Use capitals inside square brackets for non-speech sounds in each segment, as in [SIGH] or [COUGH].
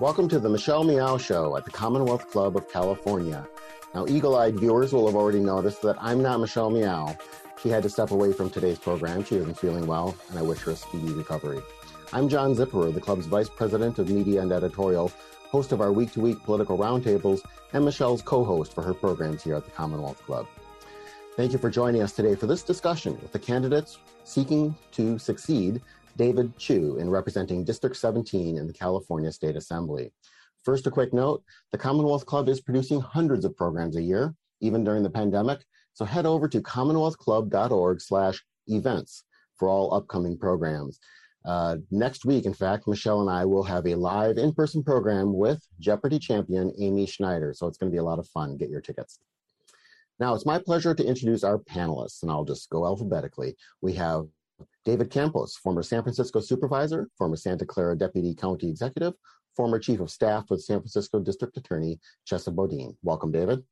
Welcome to the Michelle Meow Show at the Commonwealth Club of California. Now, eagle eyed viewers will have already noticed that I'm not Michelle Meow. She had to step away from today's program. She isn't feeling well, and I wish her a speedy recovery. I'm John Zipperer, the club's Vice President of Media and Editorial, host of our week to week political roundtables, and Michelle's co host for her programs here at the Commonwealth Club. Thank you for joining us today for this discussion with the candidates seeking to succeed David Chiu in representing District 17 in the California State Assembly. First, a quick note the Commonwealth Club is producing hundreds of programs a year, even during the pandemic. So head over to commonwealthclub.org slash events for all upcoming programs. Uh, next week, in fact, Michelle and I will have a live in person program with Jeopardy champion Amy Schneider. So it's going to be a lot of fun. Get your tickets. Now, it's my pleasure to introduce our panelists, and I'll just go alphabetically. We have David Campos, former San Francisco supervisor, former Santa Clara deputy county executive, former chief of staff with San Francisco district attorney Chesa Boudin. Welcome, David.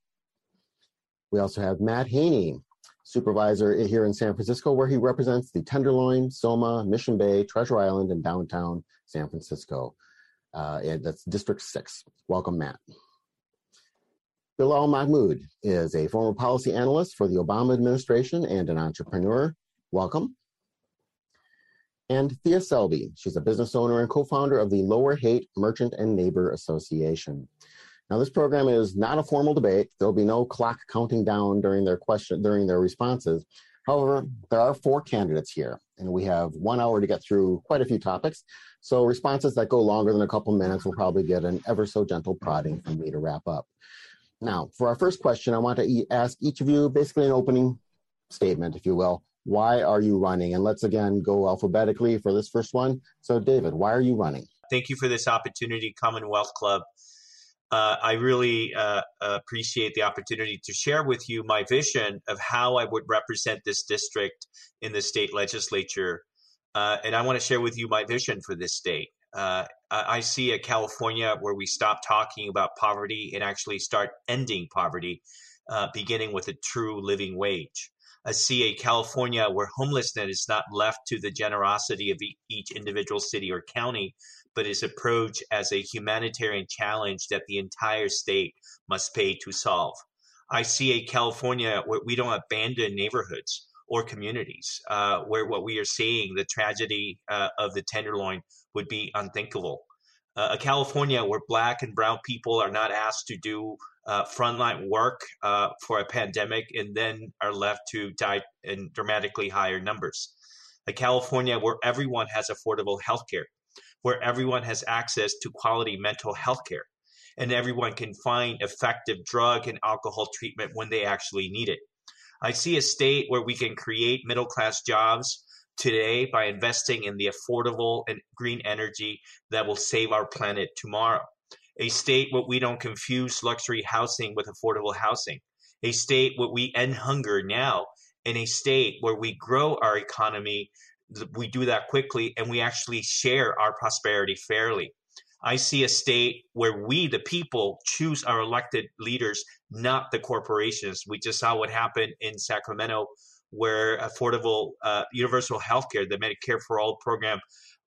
We also have Matt Haney, supervisor here in San Francisco, where he represents the Tenderloin, Soma, Mission Bay, Treasure Island, and downtown San Francisco. Uh, and that's District 6. Welcome, Matt. Bilal Mahmood is a former policy analyst for the Obama administration and an entrepreneur. Welcome and Thea Selby. She's a business owner and co-founder of the Lower Haight Merchant and Neighbor Association. Now, this program is not a formal debate. There'll be no clock counting down during their question during their responses. However, there are four candidates here, and we have one hour to get through quite a few topics. So responses that go longer than a couple minutes will probably get an ever so gentle prodding from me to wrap up. Now, for our first question, I want to ask each of you basically an opening statement, if you will, why are you running? And let's again go alphabetically for this first one. So, David, why are you running? Thank you for this opportunity, Commonwealth Club. Uh, I really uh, appreciate the opportunity to share with you my vision of how I would represent this district in the state legislature. Uh, and I want to share with you my vision for this state. Uh, I see a California where we stop talking about poverty and actually start ending poverty, uh, beginning with a true living wage a California where homelessness is not left to the generosity of each individual city or county, but is approached as a humanitarian challenge that the entire state must pay to solve. I see a California where we don't abandon neighborhoods or communities, uh, where what we are seeing, the tragedy uh, of the Tenderloin, would be unthinkable. Uh, a California where black and brown people are not asked to do uh, frontline work uh, for a pandemic and then are left to die in dramatically higher numbers. A California where everyone has affordable health care, where everyone has access to quality mental health care, and everyone can find effective drug and alcohol treatment when they actually need it. I see a state where we can create middle class jobs today by investing in the affordable and green energy that will save our planet tomorrow a state where we don't confuse luxury housing with affordable housing, a state where we end hunger now, and a state where we grow our economy. We do that quickly and we actually share our prosperity fairly. I see a state where we, the people, choose our elected leaders, not the corporations. We just saw what happened in Sacramento, where affordable uh, universal health care, the Medicare for All program,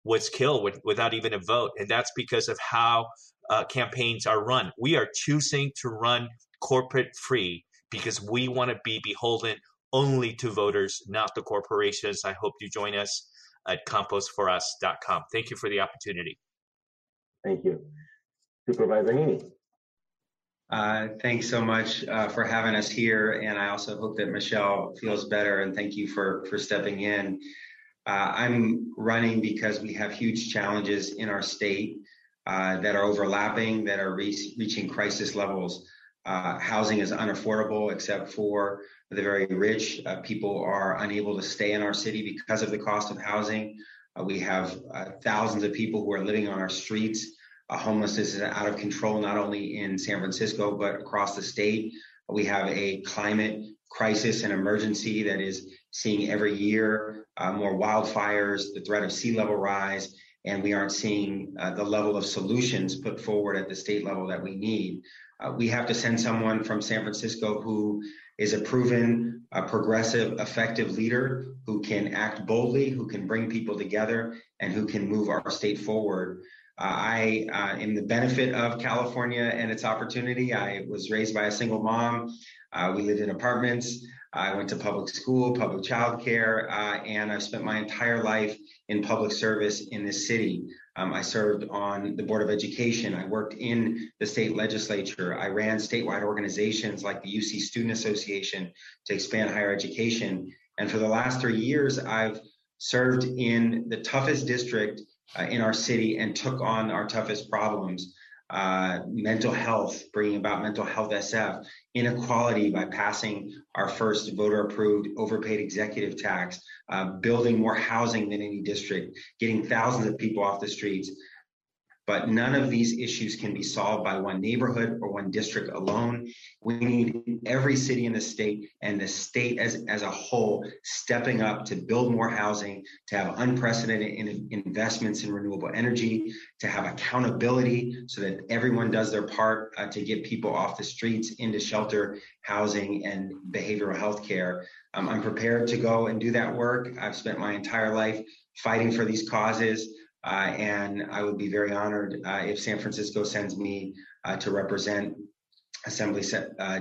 was killed with, without even a vote. And that's because of how uh, campaigns are run. We are choosing to run corporate free because we want to be beholden only to voters, not the corporations. I hope you join us at camposforus.com. Thank you for the opportunity. Thank you. Supervisor Haney. Uh, thanks so much uh, for having us here, and I also hope that Michelle feels better. And thank you for for stepping in. Uh, I'm running because we have huge challenges in our state uh, that are overlapping, that are re- reaching crisis levels. Uh, housing is unaffordable except for the very rich. Uh, people are unable to stay in our city because of the cost of housing. Uh, we have uh, thousands of people who are living on our streets. homelessness is out of control, not only in San Francisco, but across the state. We have a climate crisis and emergency that is seeing every year more wildfires, the threat of sea level rise, and we aren't seeing uh, the level of solutions put forward at the state level that we need. Uh, we have to send someone from San Francisco who is a proven, uh, progressive, effective leader who can act boldly, who can bring people together, and who can move our state forward. Uh, I uh, am the benefit of California and its opportunity. I was raised by a single mom. Uh, we lived in apartments. I went to public school, public childcare, uh, and I've spent my entire life in public service in this city. Um, I served on the Board of Education. I worked in the state legislature. I ran statewide organizations like the UC Student Association to expand higher education. And for the last three years, I've served in the toughest district uh, in our city and took on our toughest problems. Uh, mental health, bringing about mental health SF, inequality by passing our first voter approved overpaid executive tax, uh, building more housing than any district, getting thousands of people off the streets, but none of these issues can be solved by one neighborhood or one district alone. We need every city in the state and the state as, as a whole stepping up to build more housing, to have unprecedented in investments in renewable energy, to have accountability so that everyone does their part uh, to get people off the streets into shelter, housing, and behavioral health care. Um, I'm prepared to go and do that work. I've spent my entire life fighting for these causes. Uh, and I would be very honored uh, if San Francisco sends me uh, to represent Assembly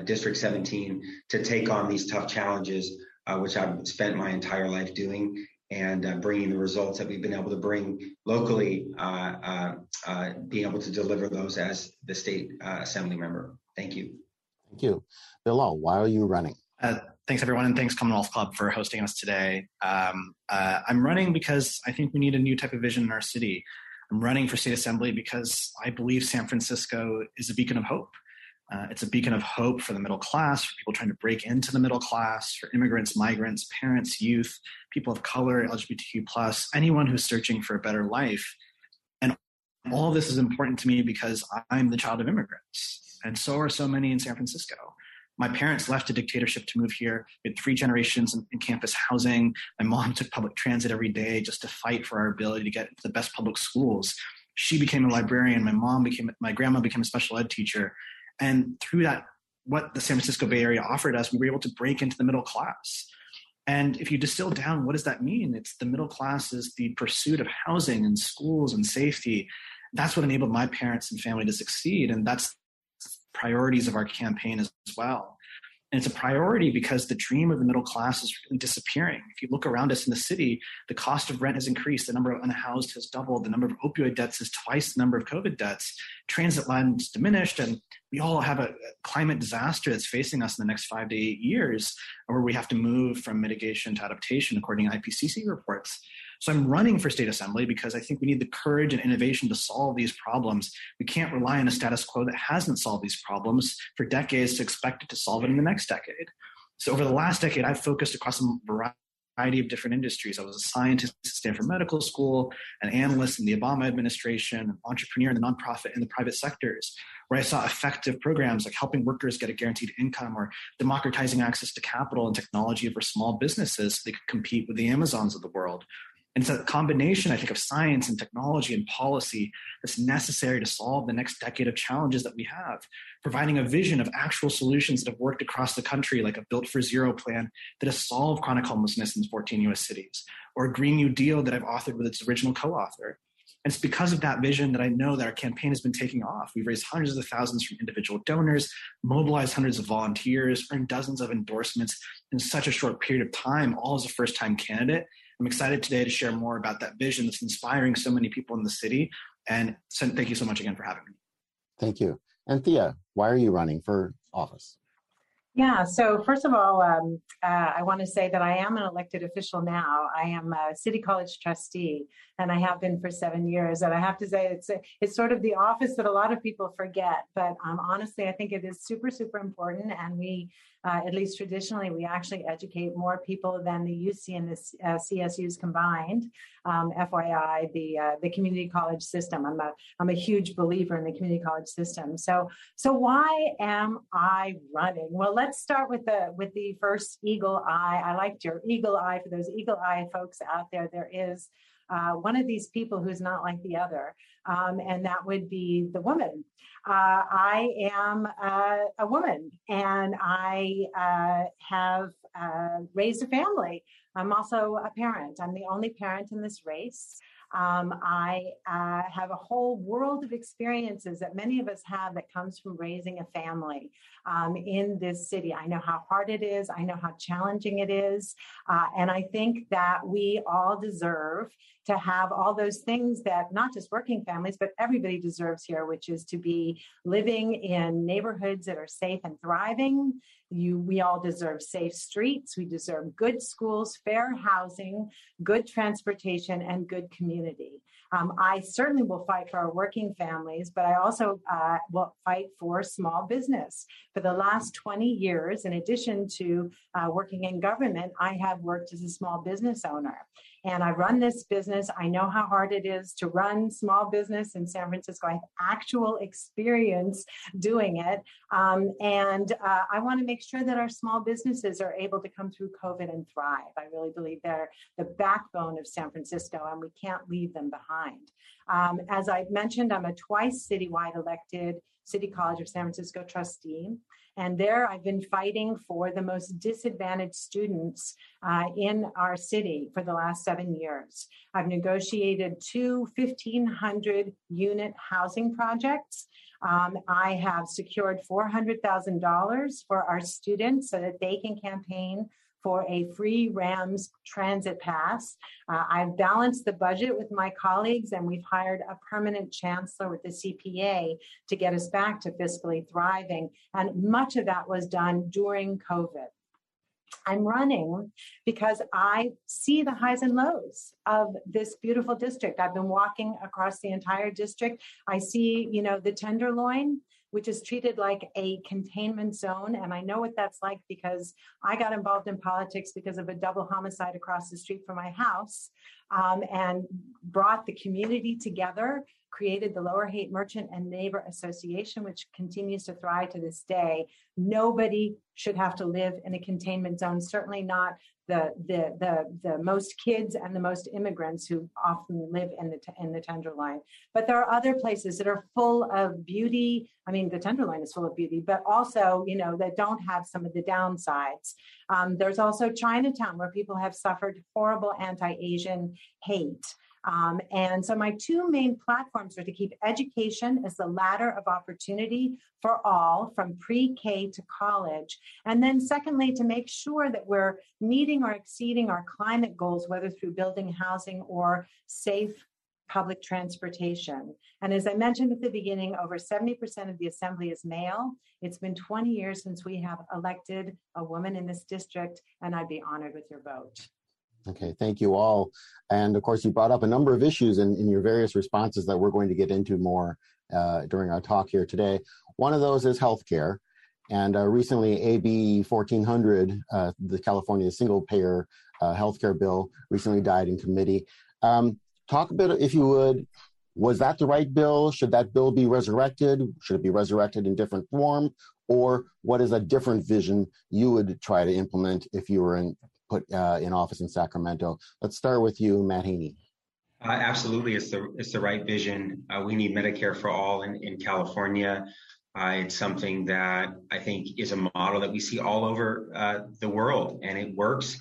District 17 to take on these tough challenges, which I've spent my entire life doing and uh, bringing the results that we've been able to bring locally, uh, uh, being able to deliver those as the state assembly member. Thank you. Thank you. Bilal, why are you running? Thanks everyone, and thanks Commonwealth Club for hosting us today. Um, uh, I'm running because I think we need a new type of vision in our city. I'm running for state assembly because I believe San Francisco is a beacon of hope. Uh, it's a beacon of hope for the middle class, for people trying to break into the middle class, for immigrants, migrants, parents, youth, people of color, LGBTQ plus, anyone who's searching for a better life. And all this is important to me because I'm the child of immigrants, and so are so many in San Francisco. My parents left a dictatorship to move here. We had three generations in, in, campus housing. My mom took public transit every day just to fight for our ability to get the best public schools. She became a librarian. My mom became, my grandma became a special ed teacher. And through that, what the San Francisco Bay Area offered us, we were able to break into the middle class. And if you distill down, what does that mean? It's the middle class is the pursuit of housing and schools and safety. That's what enabled my parents and family to succeed. And that's priorities of our campaign as well. And it's a priority because the dream of the middle class is really disappearing. If you look around us in the city, the cost of rent has increased, the number of unhoused has doubled, the number of opioid debts is twice the number of COVID debts, transit lines diminished, and we all have a climate disaster that's facing us in the next five to eight years, where we have to move from mitigation to adaptation, according to IPCC reports. So I'm running for state assembly because I think we need the courage and innovation to solve these problems. We can't rely on a status quo that hasn't solved these problems for decades to expect it to solve it in the next decade. So over the last decade, I've focused across a variety of different industries. I was a scientist at Stanford Medical School, an analyst in the Obama administration, an entrepreneur in the nonprofit and the private sectors, where I saw effective programs like helping workers get a guaranteed income or democratizing access to capital and technology for small businesses so they could compete with the Amazons of the world, and it's a combination, I think, of science and technology and policy that's necessary to solve the next decade of challenges that we have. Providing a vision of actual solutions that have worked across the country, like a Built for Zero plan that has solved chronic homelessness in 14 US cities, or a Green New Deal that I've authored with its original co author. And it's because of that vision that I know that our campaign has been taking off. We've raised hundreds of thousands from individual donors, mobilized hundreds of volunteers, earned dozens of endorsements in such a short period of time, all as a first time candidate. I'm excited today to share more about that vision that's inspiring so many people in the city. And thank you so much again for having me. Thank you. And Thea, why are you running for office? Yeah, so first of all, um, uh, I want to say that I am an elected official now. I am a city college trustee, and I have been for seven years. And I have to say, it's a, it's sort of the office that a lot of people forget. But um, honestly, I think it is super, super important. And we, uh, at least traditionally, we actually educate more people than the UC and the uh, CSUs combined. Um, FYI, the uh, the community college system. I'm a I'm a huge believer in the community college system. So so why am I running? Well, let's start with the with the first eagle eye. I liked your eagle eye for those eagle eye folks out there. There is uh, one of these people who's not like the other, um, and that would be the woman. Uh, I am uh, a woman, and I uh, have uh, raised a family. I'm also a parent. I'm the only parent in this race. Um, I uh, have a whole world of experiences that many of us have that comes from raising a family um, in this city. I know how hard it is, I know how challenging it is. Uh, and I think that we all deserve to have all those things that not just working families, but everybody deserves here, which is to be living in neighborhoods that are safe and thriving. You, we all deserve safe streets. We deserve good schools, fair housing, good transportation, and good community. Um, I certainly will fight for our working families, but I also uh, will fight for small business. For the last 20 years, in addition to uh, working in government, I have worked as a small business owner and I run this business. I know how hard it is to run small business in San Francisco. I have actual experience doing it. Um, and uh, I want to make sure that our small businesses are able to come through COVID and thrive. I really believe they're the backbone of San Francisco, and we can't leave them behind. Um, as I mentioned, I'm a twice citywide elected City College of San Francisco trustee. And there I've been fighting for the most disadvantaged students uh, in our city for the last seven years. I've negotiated two 1,500 unit housing projects. Um, I have secured $400,000 for our students so that they can campaign for a free RAMS transit pass. Uh, I've balanced the budget with my colleagues, and we've hired a permanent chancellor with the CPA to get us back to fiscally thriving. And much of that was done during COVID. I'm running because I see the highs and lows of this beautiful district. I've been walking across the entire district. I see, you know, the Tenderloin which is treated like a containment zone. And I know what that's like because I got involved in politics because of a double homicide across the street from my house um, and brought the community together created the Lower Haight Merchant and Neighbor Association, which continues to thrive to this day. Nobody should have to live in a containment zone, certainly not the, the, the, the most kids and the most immigrants who often live in the, in the Tenderloin. But there are other places that are full of beauty. I mean, the Tenderloin is full of beauty, but also, you know, that don't have some of the downsides. Um, there's also Chinatown, where people have suffered horrible anti Asian hate. Um, and so my two main platforms are to keep education as the ladder of opportunity for all from pre-K to college. And then secondly, to make sure that we're meeting or exceeding our climate goals, whether through building housing or safe public transportation. And as I mentioned at the beginning, over 70% of the assembly is male. It's been 20 years since we have elected a woman in this district, and I'd be honored with your vote. Okay, thank you all. And of course, you brought up a number of issues in, in your various responses that we're going to get into more uh, during our talk here today. One of those is healthcare. And uh, recently, AB 1400, uh, the California single payer uh, healthcare bill, recently died in committee. Um, talk a bit, if you would, was that the right bill? Should that bill be resurrected? Should it be resurrected in different form? Or what is a different vision you would try to implement if you were in put uh, in office in Sacramento. Let's start with you, Matt Haney. Uh, absolutely, it's the it's the right vision. Uh, we need Medicare for all in in California. Uh, it's something that I think is a model that we see all over uh, the world, and it works.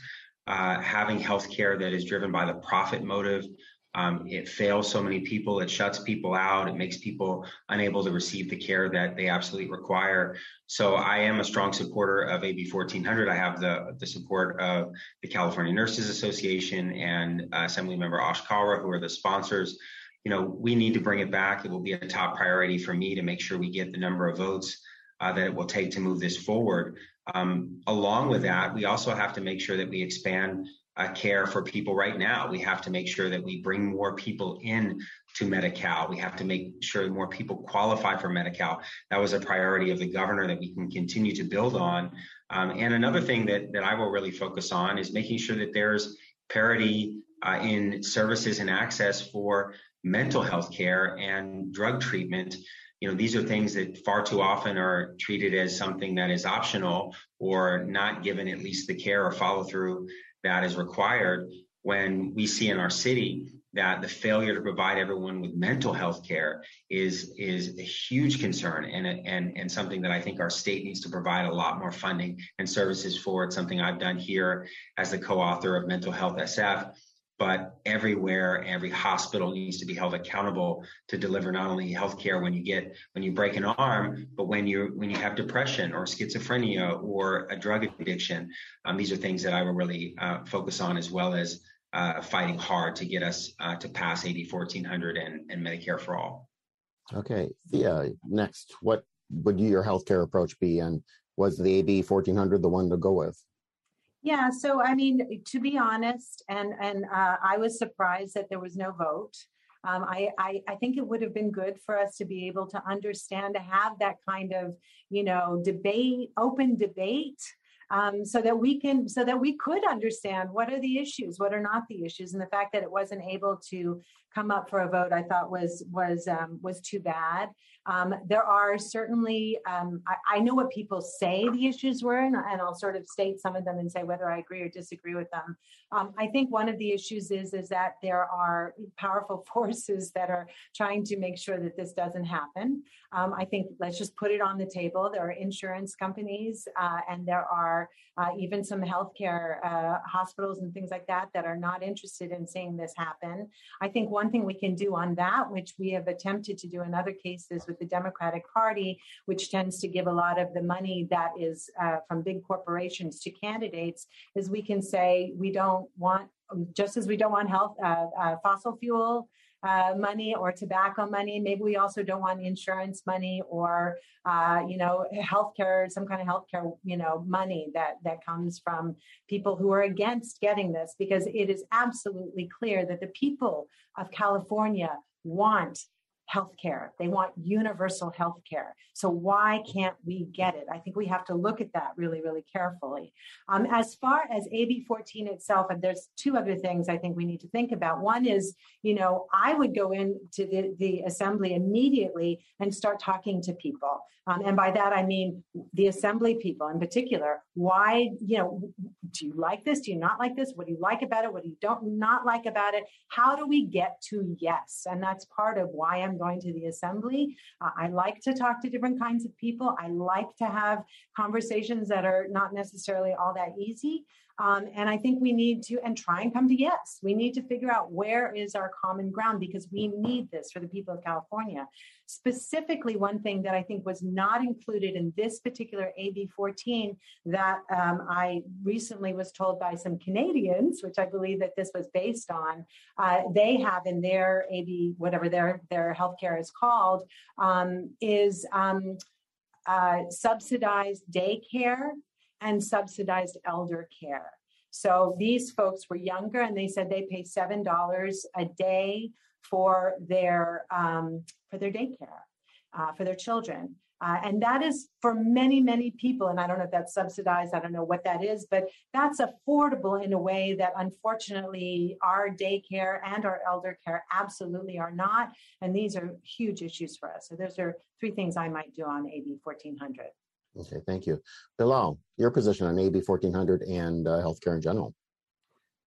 Uh, having healthcare that is driven by the profit motive um, it fails so many people. It shuts people out. It makes people unable to receive the care that they absolutely require. So I am a strong supporter of AB 1400. I have the, the support of the California Nurses Association and uh, Assemblymember Ash Kalra, who are the sponsors. You know, we need to bring it back. It will be a top priority for me to make sure we get the number of votes uh, that it will take to move this forward. Um, along with that, we also have to make sure that we expand uh, care for people right now. We have to make sure that we bring more people in to Medi-Cal. We have to make sure more people qualify for Medi-Cal. That was a priority of the governor that we can continue to build on. Um, and another thing that, that I will really focus on is making sure that there's parity uh, in services and access for mental health care and drug treatment. You know, these are things that far too often are treated as something that is optional or not given at least the care or follow through that is required. when we see in our city that the failure to provide everyone with mental health care is is a huge concern and and and something that I think our state needs to provide a lot more funding and services for. It's something I've done here as the co-author of Mental Health SF. But everywhere, every hospital needs to be held accountable to deliver not only healthcare when you get when you break an arm, but when you when you have depression or schizophrenia or a drug addiction. Um, these are things that I will really uh, focus on as well as uh, fighting hard to get us uh, to pass AB 1400 and, and Medicare for all. Okay, Thea, next, what would your healthcare approach be? And was the AB 1400 the one to go with? Yeah, so I mean, to be honest, and and uh, I was surprised that there was no vote. Um, I, I, I think it would have been good for us to be able to understand to have that kind of you know debate, open debate um, so that we can so that we could understand what are the issues what are not the issues and the fact that it wasn't able to come up for a vote i thought was was um, was too bad. Um, there are certainly um, I, I, know what people say the issues were and, and, i'll sort of state some of them and say whether i agree or disagree with them. Um, i think one of the issues is is that there are powerful [LAUGHS] forces that are trying to make sure that this doesn't happen. Um, i think let's just put it on the table. There are insurance companies uh, and there are uh, even some healthcare uh, hospitals and things like that that are not interested in seeing this happen. I think one thing we can do on that, which we have attempted to do in other cases with the Democratic Party, which tends to give a lot of the money that is uh, from big corporations to candidates, is we can say we don't want just as we don't want health uh, uh, fossil fuel uh, money or tobacco money. Maybe we also don't want insurance money or, uh, you know, healthcare, some kind of healthcare, you know, money that that comes from people who are against getting this, because it is absolutely clear that the people of California want health care. They want universal health care. So why can't we get it? I think we have to look at that really, really carefully. Um, as far as AB 14 itself, and there's two other things I think we need to think about. One is, you know, I would go into the, the assembly immediately and start talking to people. Um, and by that, I mean the assembly people in particular. Why, you know, do you like this? Do you not like this? What do you like about it? What do you don't not like about it? How do we get to yes? And that's part of why I'm going to the assembly. Uh, I like to talk to different kinds of people. I like to have conversations that are not necessarily all that easy. Um, and I think we need to, and try and come to yes. We need to figure out where is our common ground because we need this for the people of California. Specifically, one thing that I think was not included in this particular AB 14 that um, I recently was told by some Canadians, which I believe that this was based on, uh, they have in their AB, whatever their, their healthcare is called, um, is um, uh, subsidized daycare and subsidized elder care. So these folks were younger and they said they pay $7 a day for their, um, for their daycare, uh, for their children. Uh, and that is for many, many people. And I don't know if that's subsidized, I don't know what that is, but that's affordable in a way that unfortunately our daycare and our elder care absolutely are not. And these are huge issues for us. So those are three things I might do on AB 1400. Okay, thank you. Bilal, your position on AB 1400 and uh, healthcare in general.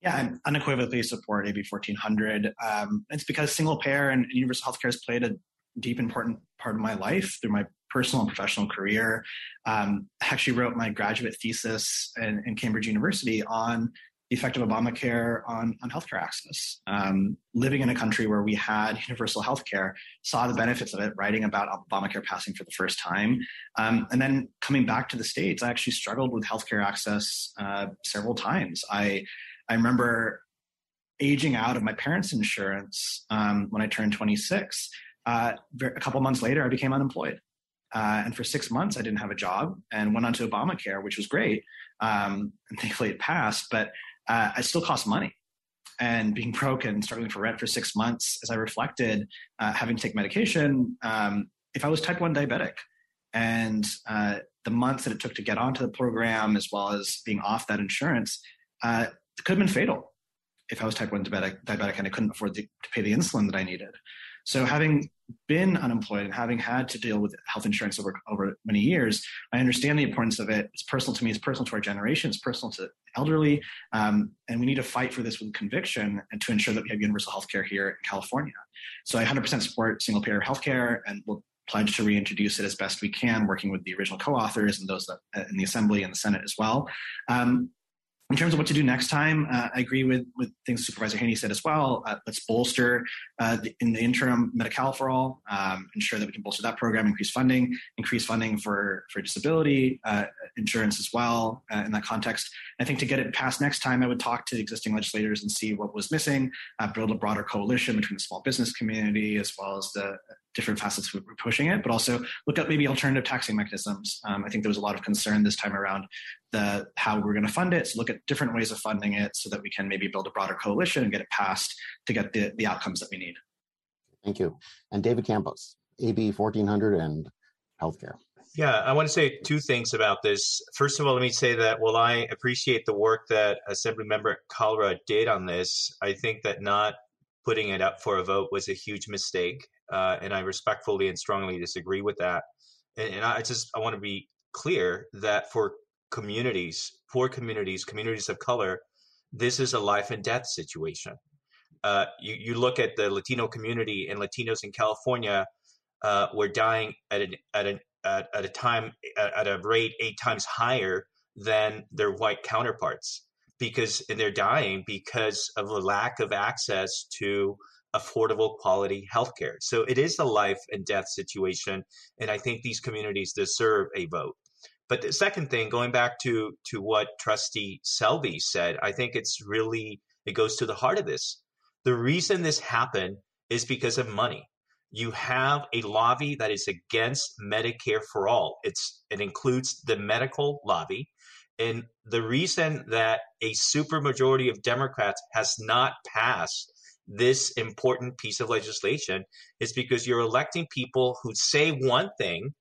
Yeah, I unequivocally support AB 1400. Um, it's because single payer and, universal healthcare has played a deep, important part of my life through my personal and professional career. Um, I actually wrote my graduate thesis in, in Cambridge University on the effect of Obamacare on, on healthcare access. Um, living in a country where we had universal healthcare, saw the benefits of it, writing about Obamacare passing for the first time. Um, and then coming back to the States, I actually struggled with healthcare access uh, several times. I, I remember aging out of my parents' insurance um, when I turned 26. Uh, a couple months later, I became unemployed. Uh, and for six months, I didn't have a job and went on to Obamacare, which was great. Um, and [LAUGHS] thankfully it passed. But uh, it still costs money. And being broke and struggling for rent for six months, as I reflected, uh, having to take medication, um, if I was type 1 diabetic and uh, the months that it took to get onto the program, as well as being off that insurance, uh, could have been fatal if I was type 1 diabetic, diabetic and I couldn't afford to pay the insulin that I needed. So having been unemployed and having had to deal with health insurance over over many years, I understand the importance of it. It's personal to me. It's personal to our generation. It's personal to elderly, um, and we need to fight for this with conviction and to ensure that we have universal health care here in California. So I 100% support single payer health care, and we'll pledge to reintroduce it as best we can, working with the original co-authors and those that, uh, in the Assembly and the Senate as well. Um, in terms of what to do next time, uh, I agree with, with things Supervisor Haney said as well. Uh, let's bolster uh, the, in the interim Medi-Cal for all, um, ensure that we can bolster that program, increase funding, increase funding for, for disability uh, insurance as well uh, in that context. I think to get it passed next time, I would talk to existing legislators and see what was missing, uh, build a broader coalition between the small business community as well as the different facets we're pushing it, but also look at maybe alternative taxing mechanisms. Um, I think there was a lot of concern this time around the how we're going to fund it. So look at different ways of funding it so that we can maybe build a broader coalition and get it passed to get the, the outcomes that we need. Thank you. And David Campos, AB 1400 and healthcare. Yeah, I want to say two things about this. First of all, let me say that while I appreciate the work that Assemblymember Kalra did on this, I think that not putting it up for a vote was a huge mistake uh, and I respectfully and strongly disagree with that. And, and I just I want to be clear that for communities, poor communities, communities of color, this is a life and death situation. Uh, you, you look at the Latino community and Latinos in California uh, were dying at a, at, a, at, at a time at a rate eight times higher than their white counterparts because and they're dying because of a lack of access to affordable quality healthcare. So it is a life and death situation, and I think these communities deserve a vote. But the second thing, going back to to what Trustee Selby said, I think it's really it goes to the heart of this. The reason this happened is because of money. You have a lobby that is against Medicare for all. It's it includes the medical lobby. And the reason that a supermajority of Democrats has not passed this important piece of legislation is because you're electing people who say one thing,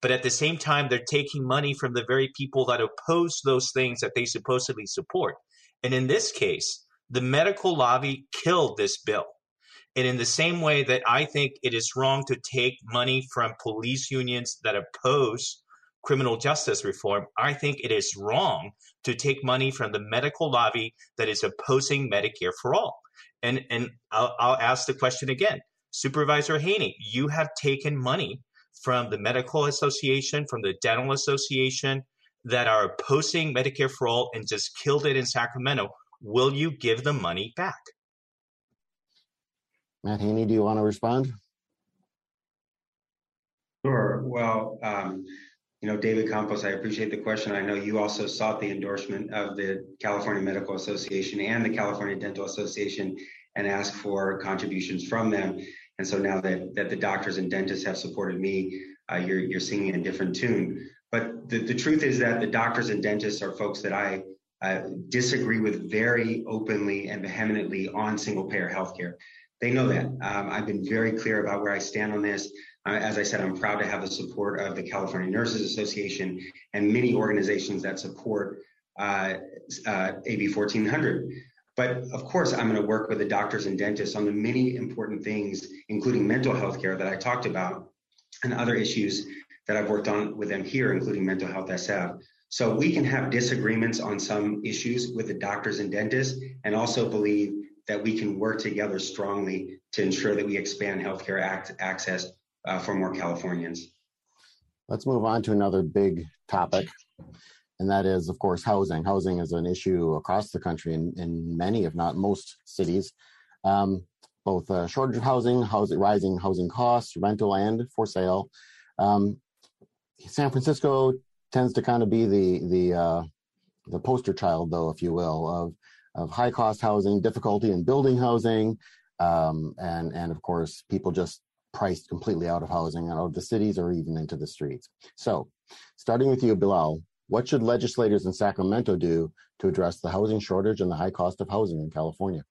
but at the same time, they're taking money from the very people that oppose those things that they supposedly support. And in this case, the medical lobby killed this bill. And in the same way that I think it is wrong to take money from police unions that oppose criminal justice reform, I think it is wrong to take money from the medical lobby that is opposing Medicare for all. And and I'll, I'll ask the question again, Supervisor Haney, you have taken money from the medical association, from the dental association that are opposing Medicare for all and just killed it in Sacramento. Will you give the money back? Matt Haney, do you want to respond? Sure. Well, um, you know, David Campos, I appreciate the question. I know you also sought the endorsement of the California Medical Association and the California Dental Association and asked for contributions from them. And so now that, that the doctors and dentists have supported me, uh, you're, you're singing a different tune. But the, the truth is that the doctors and dentists are folks that I uh, disagree with very openly and vehemently on single payer healthcare. They know that. Um, I've been very clear about where I stand on this. Uh, as I said, I'm proud to have the support of the California Nurses Association and many organizations that support uh, uh, AB 1400. But of course, I'm going to work with the doctors and dentists on the many important things, including mental health care that I talked about and other issues that I've worked on with them here, including mental health SF. So we can have disagreements on some issues with the doctors and dentists and also believe that we can work together strongly to ensure that we expand healthcare act access uh, for more Californians. Let's move on to another big topic, and that is, of course, housing. Housing is an issue across the country in, in many, if not most, cities. Um, both uh, shortage of housing, housing, rising housing costs, rental and for sale. Um, San Francisco tends to kind of be the the uh, the poster child, though, if you will, of of high cost housing, difficulty in building housing, um, and and of course, people just priced completely out of housing, out of the cities, or even into the streets. So, starting with you, Bilal, what should legislators in Sacramento do to address the housing shortage and the high cost of housing in California?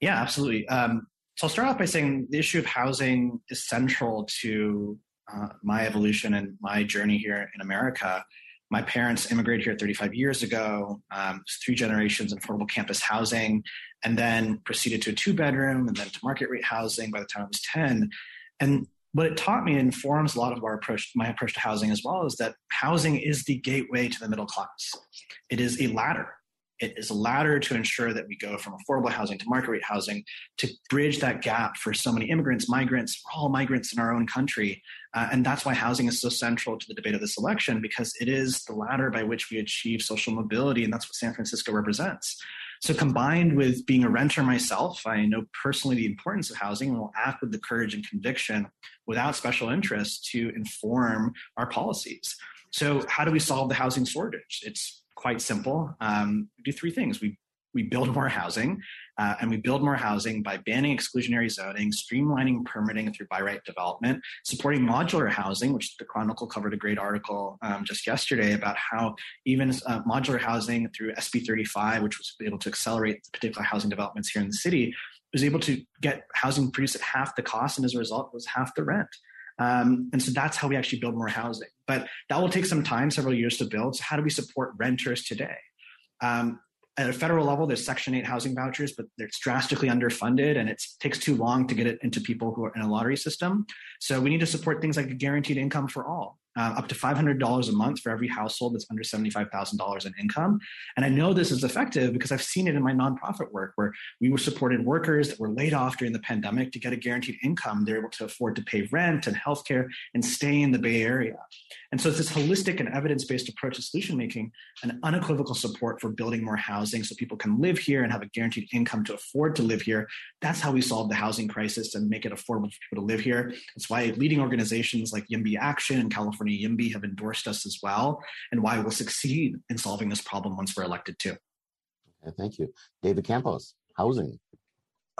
Yeah, absolutely. Um, so I'll start off by saying the issue of housing is central to uh, my evolution and my journey here in America. My parents immigrated here 35 years ago, um, three generations in affordable campus housing, and then proceeded to a two bedroom and then to market rate housing by the time I was 10. And what it taught me informs a lot of our approach, my approach to housing as well, is that housing is the gateway to the middle class. It is a ladder. It is a ladder to ensure that we go from affordable housing to market rate housing to bridge that gap for so many immigrants, migrants, all migrants in our own country. Uh, and that's why housing is so central to the debate of this election, because it is the ladder by which we achieve social mobility. And that's what San Francisco represents. So, combined with being a renter myself, I know personally the importance of housing and will act with the courage and conviction without special interest to inform our policies. So, how do we solve the housing shortage? It's quite simple. Um, we do three things. We we build more housing, uh, and we build more housing by banning exclusionary zoning, streamlining permitting through by right development, supporting modular housing, which the Chronicle covered a great article um, just yesterday about how even uh, modular housing through SB 35, which was able to accelerate particular housing developments here in the city, was able to get housing produced at half the cost, and as a result, was half the rent. Um, and so that's how we actually build more housing. But that will take some time, several years to build. So how do we support renters today? Um, at a federal level, there's Section 8 housing vouchers, but it's drastically underfunded and it takes too long to get it into people who are in a lottery system. So we need to support things like a guaranteed income for all uh, up to $500 a month for every household that's under $75,000 in income. And I know this is effective because I've seen it in my nonprofit work where we were supported workers that were laid off during the pandemic to get a guaranteed income. They're able to afford to pay rent and healthcare and stay in the Bay Area. And so it's this holistic and evidence-based approach to solution making and unequivocal support for building more housing so people can live here and have a guaranteed income to afford to live here. That's how we solve the housing crisis and make it affordable for people to live here. That's why leading organizations like YIMBY Action and California Yimby have endorsed us as well, and why we'll succeed in solving this problem once we're elected too. Okay, thank you. David Campos, housing.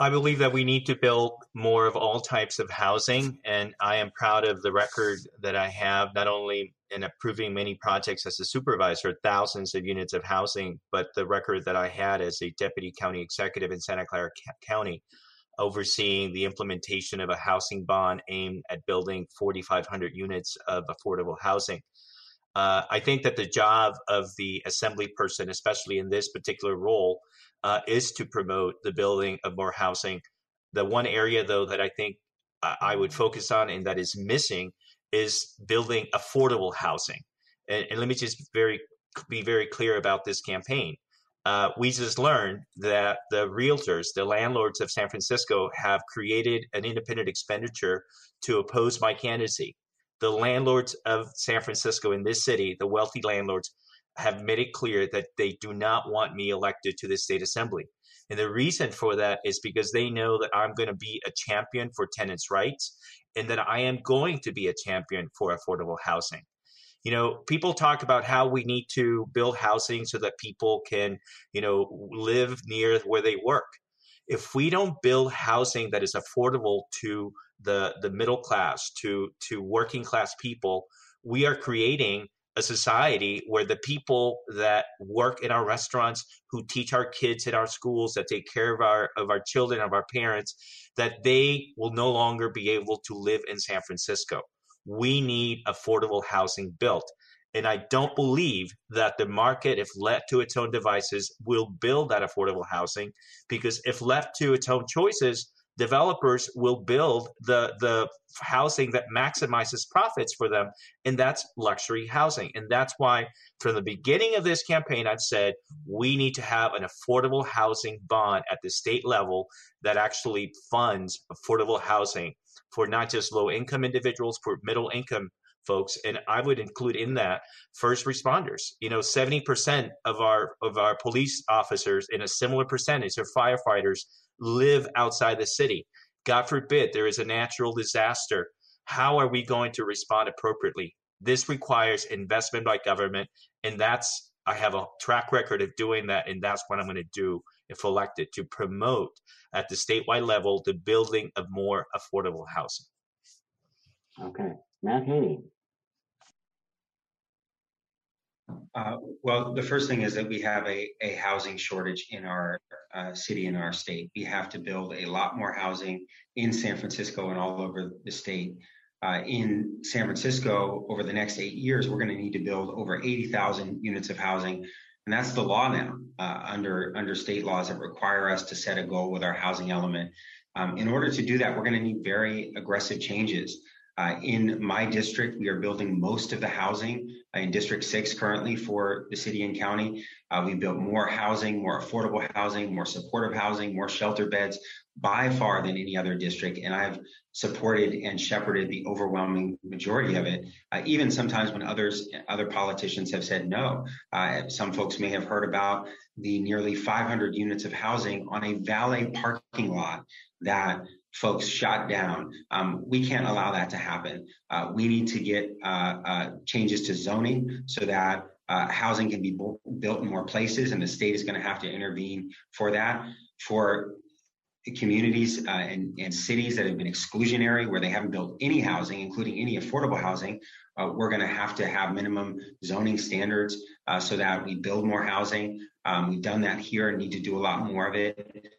I believe that we need to build more of all types of housing, and I am proud of the record that I have, not only in approving many projects as a supervisor, thousands of units of housing, but the record that I had as a deputy county executive in Santa Clara County, overseeing the implementation of a housing bond aimed at building 4,500 units of affordable housing. Uh, I think that the job of the assembly person, especially in this particular role, uh, is to promote the building of more housing. The one area, though, that I think I would focus on and that is missing is building affordable housing. And, and let me just very be very clear about this campaign uh, we just learned that the realtors, the landlords of San Francisco, have created an independent expenditure to oppose my candidacy. The landlords of San Francisco in this city, the wealthy landlords, have made it clear that they do not want me elected to the state assembly. And the reason for that is because they know that I'm going to be a champion for tenants' rights and that I am going to be a champion for affordable housing you know people talk about how we need to build housing so that people can you know live near where they work. If we don't build housing that is affordable to the the middle class to to working class people we are creating a society where the people that work in our restaurants who teach our kids in our schools that take care of our of our children of our parents that they will no longer be able to live in San Francisco we need affordable housing built. And I don't believe that the market, if left to its own devices, will build that affordable housing because if left to its own choices, developers will build the the housing that maximizes profits for them and that's luxury housing and that's why from the beginning of this campaign i've said we need to have an affordable housing bond at the state level that actually funds affordable housing for not just low income individuals, for middle income folks and i would include in that first responders. You know 70% of our of our police officers in a similar percentage of firefighters live outside the city. God forbid there is a natural disaster. How are we going to respond appropriately? This requires investment by government and that's i have a track record of doing that and that's what i'm going to do if elected, to promote at the statewide level the building of more affordable housing. Okay. Matt Haney. Uh, well, the first thing is that we have a, a housing shortage in our uh, city and our state. We have to build a lot more housing in San Francisco and all over the state. uh, in San Francisco over the next eight years, we're going to need to build over 80,000 units of housing. And that's the law now uh, under, under state laws that require us to set a goal with our housing element. Um, in order to do that, we're going to need very aggressive changes. Uh, in my district, we are building most of the housing uh, in District 6 currently for the city and county. Uh, we built more housing, more affordable housing, more supportive housing, more shelter beds by far than any other district. And I've supported and shepherded the overwhelming majority of it, uh, even sometimes when others, other politicians have said no. Uh, some folks may have heard about the nearly 500 units of housing on a valet parking lot that folks shot down. Um, we can't allow that to happen. Uh, we need to get uh, uh, changes to zoning so that uh, housing can be built in more places, and the state is going to have to intervene for that. For communities uh, and, and, cities that have been exclusionary, where they haven't built any housing, including any affordable housing, uh, we're going to have to have minimum zoning standards so that we build more housing. Um, we've done that here and need to do a lot more of it.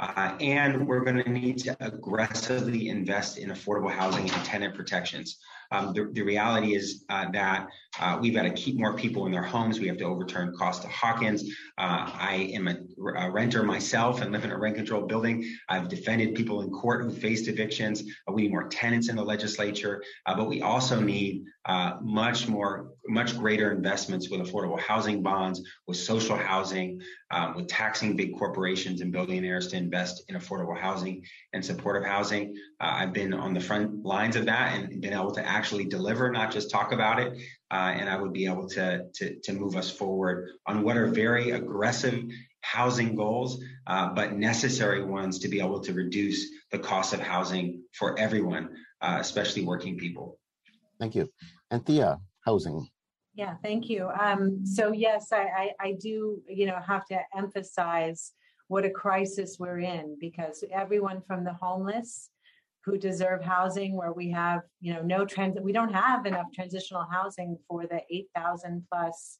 Uh, and we're going to need to aggressively invest in affordable housing and tenant protections. Um, the, the, reality is uh, that uh, we've got to keep more people in their homes. We have to overturn Costa-Hawkins. Uh, I am a, a, renter myself and live in a rent controlled building. I've defended people in court who faced evictions. Uh, we need more tenants in the legislature, uh, but we also need uh, much more, much greater investments with affordable housing bonds, with social housing, um, with taxing big corporations and billionaires to invest in affordable housing and supportive housing. I've been on the front lines of that and been able to actually deliver, not just talk about it. Uh, and I would be able to, to, to move us forward on what are very aggressive housing goals, uh, but necessary ones to be able to reduce the cost of housing for everyone, uh, especially working people. Thank you. And Thea, housing. Yeah, thank you. Um, so yes, I, I, I do, you know, have to emphasize what a crisis we're in because everyone from the homeless who deserve housing where we have you know no trans we don't have enough transitional housing for the 8000 plus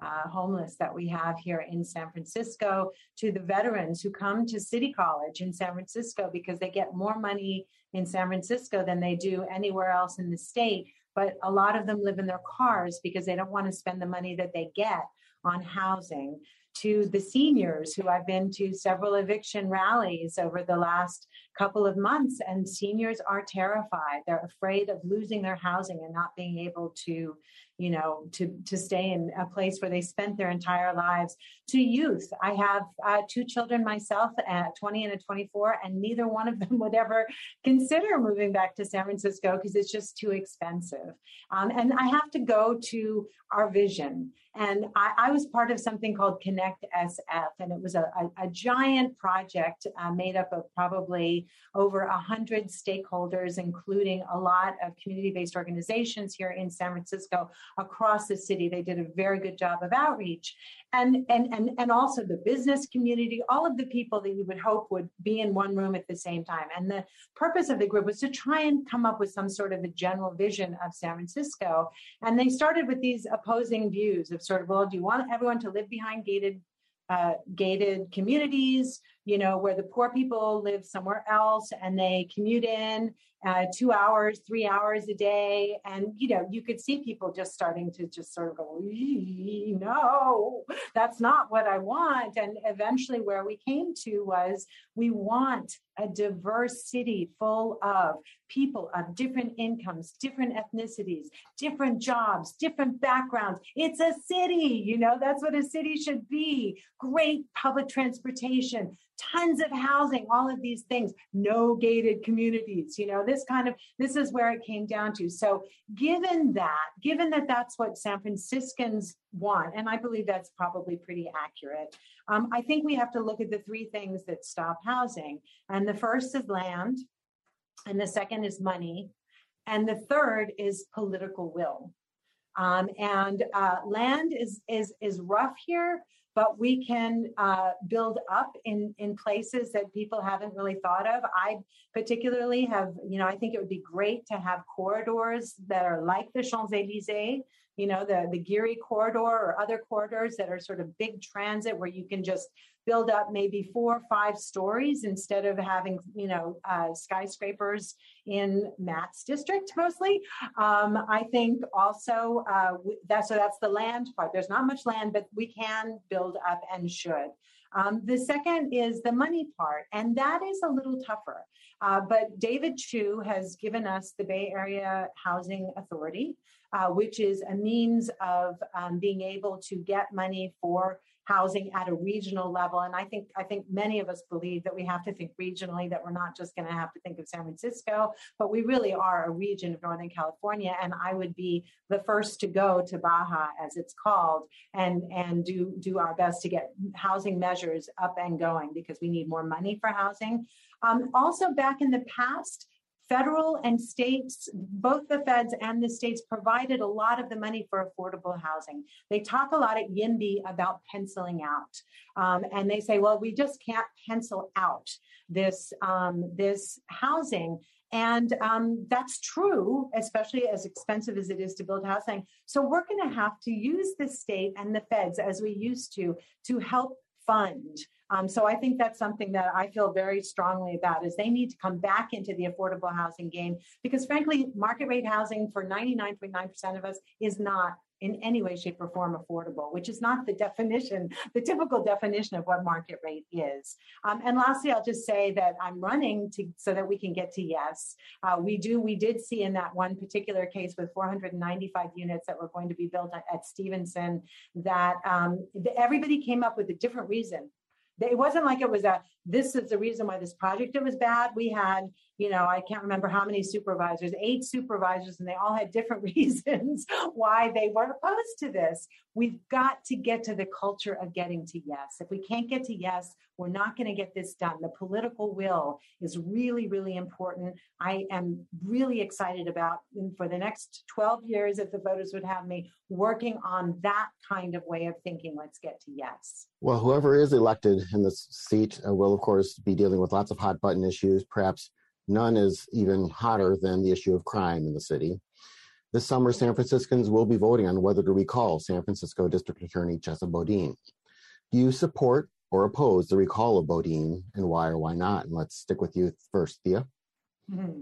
uh, homeless that we have here in San Francisco to the veterans who come to City College in San Francisco because they get more money in San Francisco than they do anywhere else in the state. But a lot of them live in their cars because they don't want to spend the money that they get on housing. To the seniors who I've been to several eviction rallies over the last couple of months and seniors are terrified. They're afraid of losing their housing and not being able to you know to to stay in a place where they spent their entire lives. To youth i have uh, two children myself at 20 and a 24 and neither one of them [LAUGHS] would ever consider moving back to san francisco because it's just too expensive. Um, and i have to go to our vision. And I, I, was part of something called Connect SF, and it was a, a, a giant project uh, made up of probably over 100 stakeholders, including a lot of community based organizations here in San Francisco across the city. They did a very good job of outreach. And, and, and, and also the business community, all of the people that you would hope would be in one room at the same time. And the purpose of the group was to try and come up with some sort of a general vision of San Francisco. And they started with these opposing views of sort of, well, do you want everyone to live behind gated uh, gated communities, you know, where the poor people live somewhere else and they commute in uh, two hours, three hours a day. And, you know, you could see people just starting to just sort of go, no, that's not what I want. And eventually, where we came to was we want a diverse city full of people of different incomes, different ethnicities, different jobs, different backgrounds. It's a city, you know, that's what a city should be. Great public transportation, tons of housing, all of these things, no gated communities, you know, this kind of, this is where it came down to. So, given that, given that that's what San Franciscans want, and I believe that's probably pretty accurate, um, I think we have to look at the three things that stop housing. And the first is land, and the second is money, and the third is political will. Um, and uh, land is is is rough here, but we can uh, build up in in places that people haven't really thought of. I particularly have, you know, I think it would be great to have corridors that are like the Champs Elysees, you know, the the Geary corridor or other corridors that are sort of big transit where you can just build up maybe four or five stories instead of having, you know, uh, skyscrapers in Matt's district mostly. Um, I think also uh, that so that's the land part. There's not much land, but we can build up and should. Um, the second is the money part, and that is a little tougher. Uh, but David Chiu has given us the Bay Area Housing Authority, uh, which is a means of um, being able to get money for housing at a regional level. And I think I think many of us believe that we have to think regionally, that we're not just going to have to think of San Francisco, but we really are a region of Northern California. And I would be the first to go to BAHFA, as it's called, and and do do our best to get housing measures up and going because we need more money for housing. Um, also, back in the past, federal and states, both the feds and the states provided a lot of the money for affordable housing. They talk a lot at YIMBY about penciling out. Um, and they say, well, we just can't pencil out this, um, this housing. And um, that's true, especially as expensive as it is to build housing. So we're going to have to use the state and the feds as we used to to help fund. Um, so I think that's something that I feel very strongly about is they need to come back into the affordable housing game because frankly, market rate housing for 99.9% of us is not in any way, shape, or form affordable, which is not the definition, the typical definition of what market rate is. Um, and lastly, I'll just say that I'm running to so that we can get to yes. Uh, we do. We did see in that one particular case with 495 units that were going to be built at Stevenson that um, everybody came up with a different reason it wasn't like it was a this is the reason why this project it was bad we had you know i can't remember how many supervisors eight supervisors and they all had different [LAUGHS] reasons why they were opposed to this. We've got to get to the culture of getting to yes. If we can't get to yes we're not going to get this done. The political will is really really important. I am really excited about for the next 12 years if the voters would have me working on that kind of way of thinking let's get to yes. Well whoever is elected in this seat uh, will of course, be dealing with lots of hot button issues. Perhaps none is even hotter than the issue of crime in the city. This summer, San Franciscans will be voting on whether to recall San Francisco District Attorney Chesa Boudin. Do you support or oppose the recall of Boudin, and why or why not? And let's stick with you first, Thea. Mm-hmm.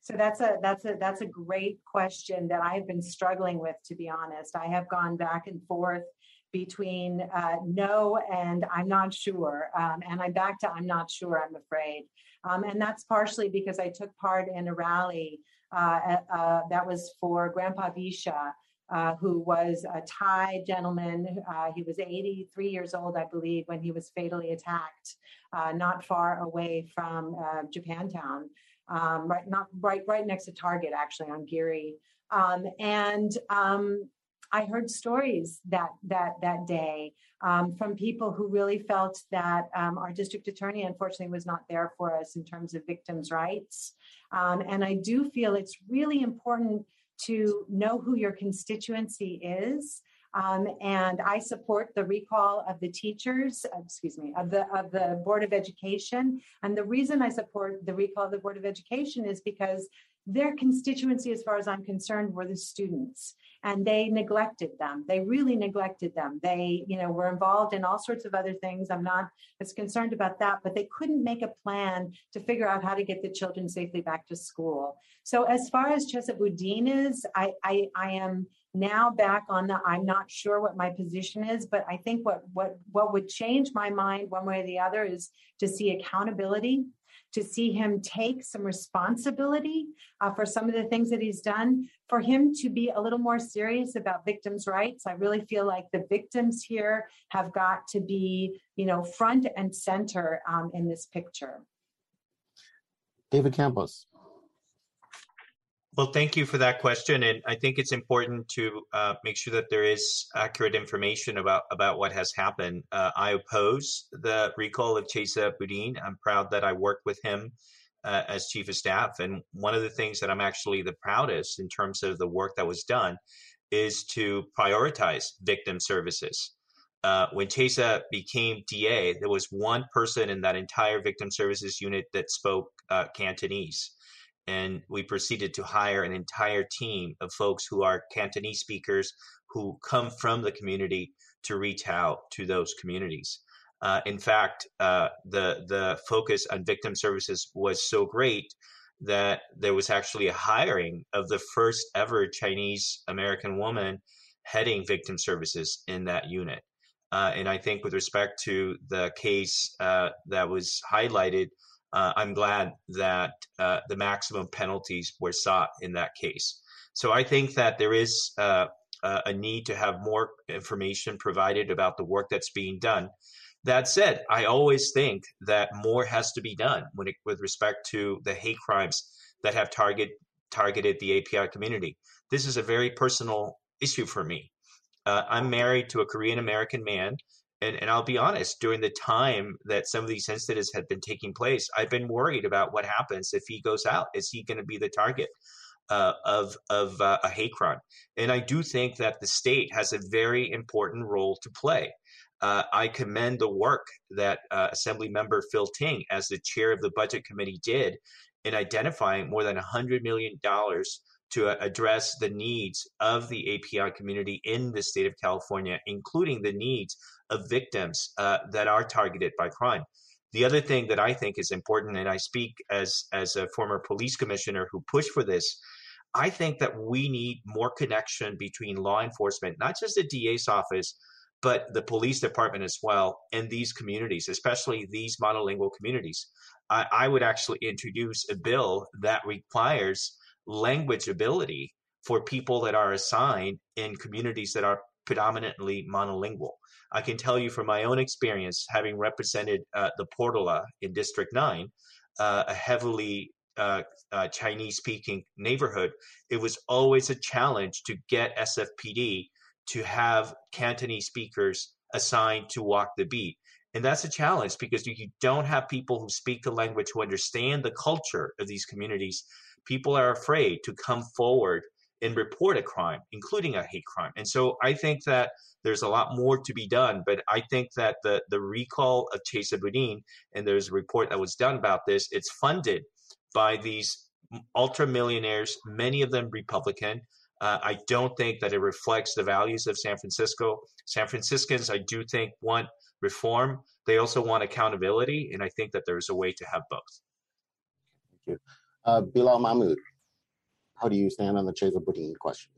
So that's a that's a that's a great question that I've been struggling with, to be honest. I have gone back and forth between uh, no and I'm not sure. Um, and I'm back to I'm not sure, I'm afraid. Um, and that's partially because I took part in a rally uh, uh, that was for Grandpa Vicha. Uh, who was a Thai gentleman? Uh, he was 83 years old, I believe, when he was fatally attacked, uh, not far away from Japantown, um, right, not right, right next to Target, actually on Geary. Um, and um, I heard stories that that that day um, from people who really felt that um, our district attorney, unfortunately, was not there for us in terms of victims' rights. Um, and I do feel it's really important to know who your constituency is. Um, and I support the recall of the teachers, uh, excuse me, of the of the Board of Education. And the reason I support the recall of the Board of Education is because their constituency, as far as I'm concerned, were the students and they neglected them. They really neglected them. They, you know, were involved in all sorts of other things. I'm not as concerned about that, but they couldn't make a plan to figure out how to get the children safely back to school. So as far as chesapeake is, I, I, I am now back on the i'm not sure what my position is but i think what what what would change my mind one way or the other is to see accountability to see him take some responsibility uh, for some of the things that he's done, for him to be a little more serious about victims' rights. I really feel like the victims here have got to be, you know, front and center um, in this picture. David Campos. Well, thank you for that question, and I think it's important to uh, make sure that there is accurate information about about what has happened. Uh, I oppose the recall of Chesa Boudin. I'm proud that I worked with him uh, as chief of staff, and one of the things that I'm actually the proudest in terms of the work that was done is to prioritize victim services. Uh, when Chesa became DA, there was one person in that entire victim services unit that spoke uh, Cantonese and we proceeded to hire an entire team of folks who are Cantonese speakers who come from the community to reach out to those communities. Uh, in fact, uh, the the focus on victim services was so great that there was actually a hiring of the first ever Chinese American woman heading victim services in that unit. Uh, and I think with respect to the case uh, that was highlighted, uh, I'm glad that uh, the maximum penalties were sought in that case. So I think that there is uh, a need to have more information provided about the work that's being done. That said, I always think that more has to be done when it, with respect to the hate crimes that have target, targeted the API community. This is a very personal issue for me. Uh, I'm married to a Korean American man, and, and I'll be honest, during the time that some of these incidents had been taking place, I've been worried about what happens if he goes out. Is he going to be the target? Uh, of of uh, a hate crime. And I do think that the state has a very important role to play uh, I commend the work that uh, Assembly Member Phil Ting, as the chair of the Budget Committee, did in identifying more than $100 million to uh, address the needs of the API community in the state of California, including the needs of victims uh, that are targeted by crime. The other thing that I think is important, and I speak as, as a former police commissioner who pushed for this, I think that we need more connection between law enforcement, not just the DA's office, but the police department as well in these communities, especially these monolingual communities. I, I would actually introduce a bill that requires language ability for people that are assigned in communities that are predominantly monolingual. I can tell you from my own experience, having represented uh, the Portola in District 9, uh, a heavily uh, uh Chinese speaking neighborhood, it was always a challenge to get SFPD to have Cantonese speakers assigned to walk the beat. And that's a challenge because you don't have people who speak the language who understand the culture of these communities. People are afraid to come forward and report a crime, including a hate crime. And so I think that there's a lot more to be done. But I think that the, the recall of Chesa Boudin, and there's a report that was done about this, it's funded by these ultra millionaires, many of them Republican, uh, I don't think that it reflects the values of San Francisco. San Franciscans, I do think, want reform. They also want accountability, and I think that there's a way to have both. Thank you. Uh, Bilal Mahmood, how do you stand on the Chesa Boudin question?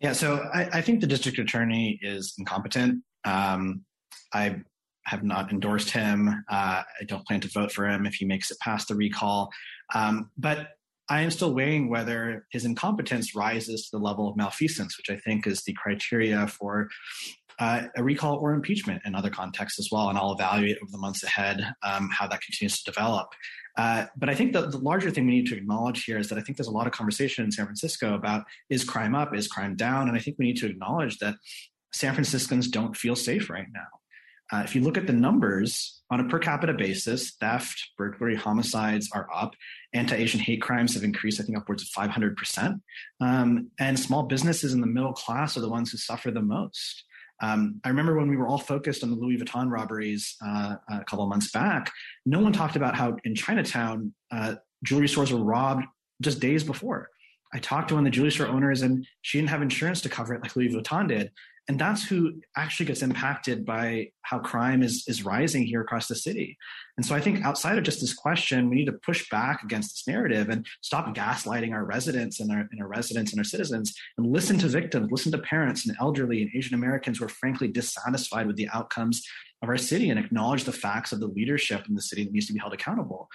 Yeah, so I, I, think the district attorney is incompetent. Um, I have not endorsed him. Uh, I don't plan to vote for him if he makes it past the recall. Um, but I am still weighing whether his incompetence rises to the level of malfeasance, which I think is the criteria for uh, a recall or impeachment in other contexts as well. And I'll evaluate over the months ahead um, how that continues to develop. Uh, but I think the, the larger thing we need to acknowledge here is that I think there's a lot of conversation in San Francisco about is crime up, is crime down? And I think we need to acknowledge that San Franciscans don't feel safe right now. Uh, if you look at the numbers on a per capita basis, theft, burglary, homicides are up. Anti-Asian hate crimes have increased, I think, upwards of 500%. Um, and small businesses in the middle class are the ones who suffer the most. Um, I remember when we were all focused on the Louis Vuitton robberies uh, a couple of months back, no one talked about how in Chinatown, uh, jewelry stores were robbed just days before. I talked to one of the jewelry store owners and she didn't have insurance to cover it like Louis Vuitton did and that's who actually gets impacted by how crime is is rising here across the city. And so i think outside of just this question we need to push back against this narrative and stop gaslighting our residents and our, and our residents and our citizens and listen to victims listen to parents and elderly and asian americans who are frankly dissatisfied with the outcomes of our city and acknowledge the facts of the leadership in the city that needs to be held accountable.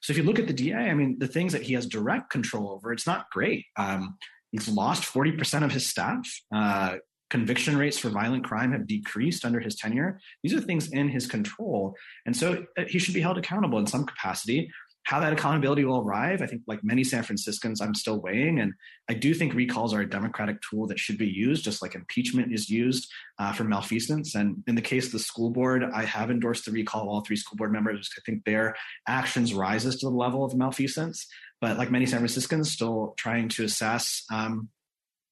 So if you look at the da i mean the things that he has direct control over it's not great. Um, He's lost 40% of his staff. Uh, conviction rates for violent crime have decreased under his tenure. These are things in his control. And so uh, he should be held accountable in some capacity. How that accountability will arrive, I think, like many San Franciscans, I'm still weighing. And I do think recalls are a democratic tool that should be used, just like impeachment is used uh, for malfeasance. And in the case of the school board, I have endorsed the recall of all three school board members. I think their actions rises to the level of malfeasance. But like many San Franciscans, still trying to assess um,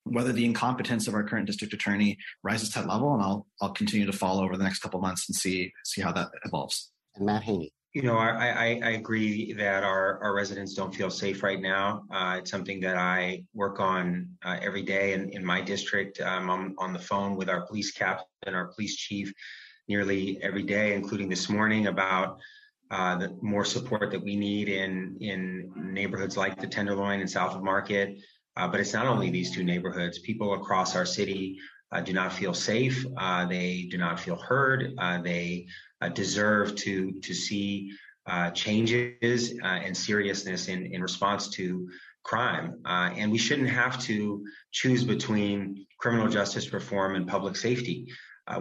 whether the incompetence of our current district attorney rises to that level, and I'll I'll continue to follow over the next couple months and see see how that evolves. And Matt Haney. You know, I, I, I agree that our, our residents don't feel safe right now. Uh, it's something that I work on uh, every day in, in my district. Um, I'm on the phone with our police captain, our police chief, nearly every day, including this morning, about uh, the more support that we need in in neighborhoods like the Tenderloin and South of Market. Uh, but it's not only these two neighborhoods. People across our city uh, do not feel safe. Uh, they do not feel heard. Uh, they uh, deserve to to see changes and seriousness in in response to crime. and we shouldn't have to choose between criminal justice reform and public safety.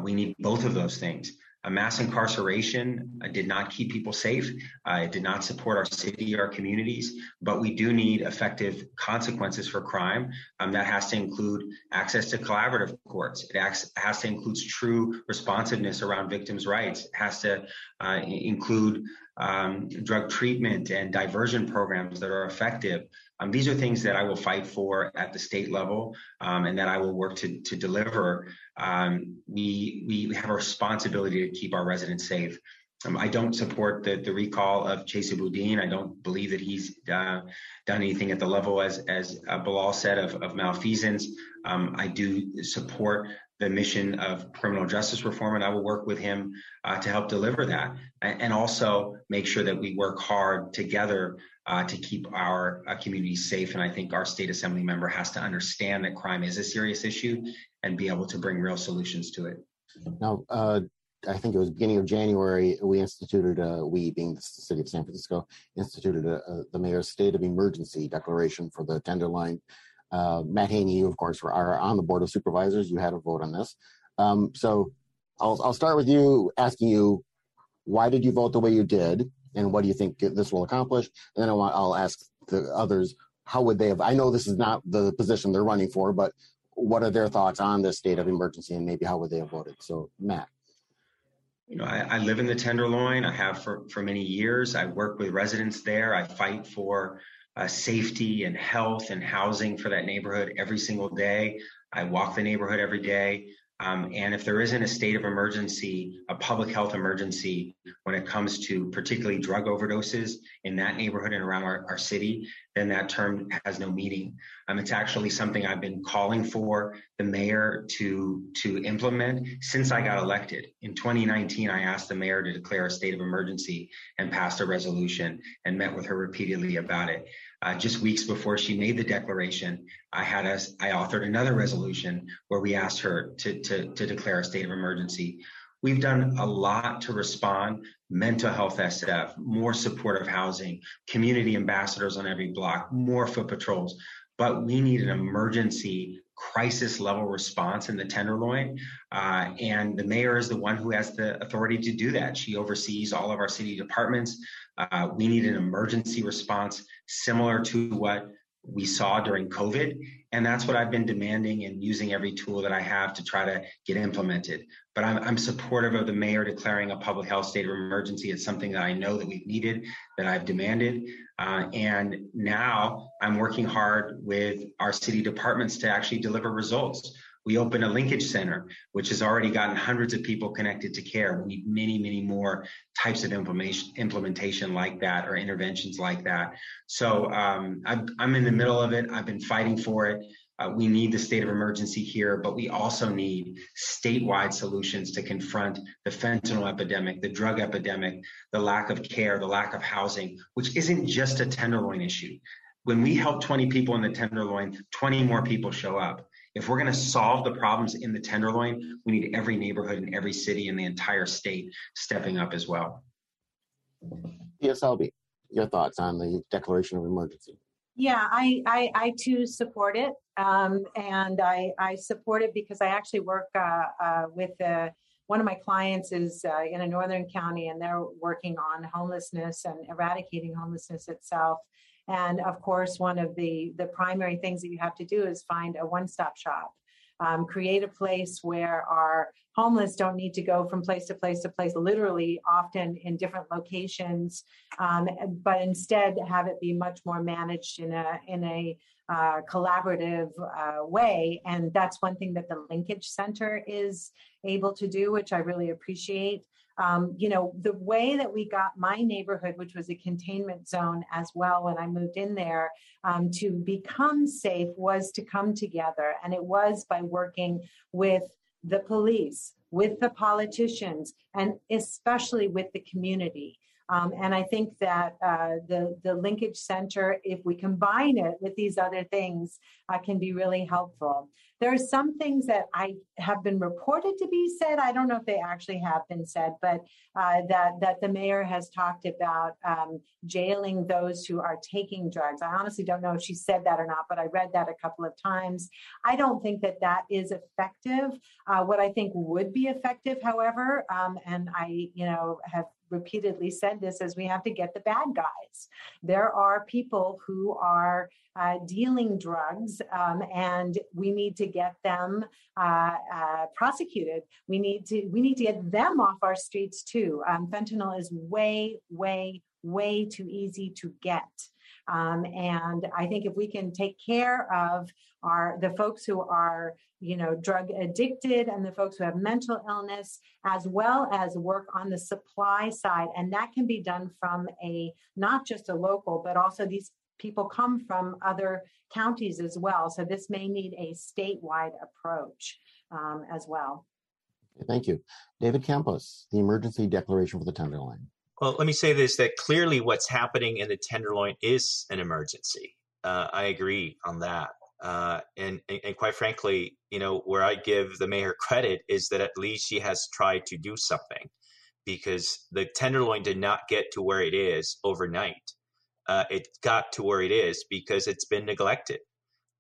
we need both of those things. A mass incarceration uh, did not keep people safe. Uh, it did not support our city, our communities, but we do need effective consequences for crime. Um, that has to include access to collaborative courts. It acts, has to include true responsiveness around victims' rights. It has to uh, include um, drug treatment and diversion programs that are effective. Um, these are things that I will fight for at the state level um, and that I will work to, to deliver. Um, we, we have a responsibility to keep our residents safe. Um, I don't support the, the recall of Chesa Boudin. I don't believe that he's uh, done anything at the level, as, as uh, Bilal said, of, of malfeasance. Um, I do support the mission of criminal justice reform, and I will work with him uh, to help deliver that, and also make sure that we work hard together uh, to keep our uh, communities safe. And I think our state assembly member has to understand that crime is a serious issue and be able to bring real solutions to it. Now, uh, I think it was beginning of January, we instituted, a, we being the city of San Francisco, instituted a, a, the mayor's state of emergency declaration for the Tenderloin uh, Matt Haney, you, of course, are on the board of supervisors. You had a vote on this. Um, so I'll, I'll start with you asking you, why did you vote the way you did? And what do you think this will accomplish? And then I want, I'll ask the others, how would they have, I know this is not the position they're running for, but what are their thoughts on this state of emergency and maybe how would they have voted? So Matt. You know, I, I live in the Tenderloin. I have for, for many years. I work with residents there. I fight for uh, safety and health and housing for that neighborhood every single day. I walk the neighborhood every day. Um, and if there isn't a state of emergency, a public health emergency, when it comes to particularly drug overdoses in that neighborhood and around our, our city, then that term has no meaning. Um, it's actually something I've been calling for the mayor to to implement since I got elected. In 2019, I asked the mayor to declare a state of emergency and passed a resolution and met with her repeatedly about it. Uh, just weeks before she made the declaration, I had us, I authored another resolution where we asked her to, to, to declare a state of emergency. We've done a lot to respond. Mental health SF, more supportive housing, community ambassadors on every block, more foot patrols. But we need an emergency crisis level response in the Tenderloin. Uh, and the mayor is the one who has the authority to do that. She oversees all of our city departments. Uh, we need an emergency response similar to what we saw during COVID. And that's what I've been demanding and using every tool that I have to try to get implemented. But I'm, I'm, supportive of the mayor declaring a public health state of emergency. It's something that I know that we've needed, that I've demanded. Uh, and now I'm working hard with our city departments to actually deliver results. We opened a linkage center, which has already gotten hundreds of people connected to care. We need many, many more types of implementation, implementation like that or interventions like that. So um, I'm, I'm in the middle of it. I've been fighting for it. Uh, we need the state of emergency here, but we also need statewide solutions to confront the fentanyl epidemic, the drug epidemic, the lack of care, the lack of housing, which isn't just a Tenderloin issue. When we help 20 people in the Tenderloin, 20 more people show up. If we're going to solve the problems in the Tenderloin, we need every neighborhood in every city in the entire state stepping up as well. Yes, Albie, your thoughts on the declaration of emergency? Yeah, I, I, I too support it. Um, and I, I support it because I actually work uh, uh, with uh, one of my clients is uh, in a northern county and they're working on homelessness and eradicating homelessness itself. And of course, one of the, the primary things that you have to do is find a one stop shop. Um, create a place where our homeless don't need to go from place to place to place, literally, often in different locations, um, but instead have it be much more managed in a in a uh, collaborative uh, way. And that's one thing that the Linkage Center is able to do, which I really appreciate. Um, you know, the way that we got my neighborhood, which was a containment zone as well when I moved in there, um, to become safe was to come together. And it was by working with the police, with the politicians, and especially with the community. Um, and I think that uh, the the linkage center, if we combine it with these other things, uh, can be really helpful. There are some things that I have been reported to be said. I don't know if they actually have been said, but uh, that that the mayor has talked about um, jailing those who are taking drugs. I honestly don't know if she said that or not, but I read that a couple of times. I don't think that that is effective. Uh, what I think would be effective, however, um, and I you know have repeatedly said this is we have to get the bad guys. There are people who are uh, dealing drugs, um, and we need to get them uh, uh, prosecuted. We need to we need to get them off our streets too. Um, fentanyl is way, way, way too easy to get. Um, and I think if we can take care of our the folks who are you know drug addicted and the folks who have mental illness as well as work on the supply side and that can be done from a not just a local but also these people come from other counties as well so this may need a statewide approach um, as well thank you david campos the emergency declaration for the tenderloin well, let me say this that clearly what's happening in the Tenderloin is an emergency. Uh, I agree on that. Uh, and, and quite frankly, you know, where I give the mayor credit is that at least she has tried to do something because the Tenderloin did not get to where it is overnight. Uh, it got to where it is because it's been neglected.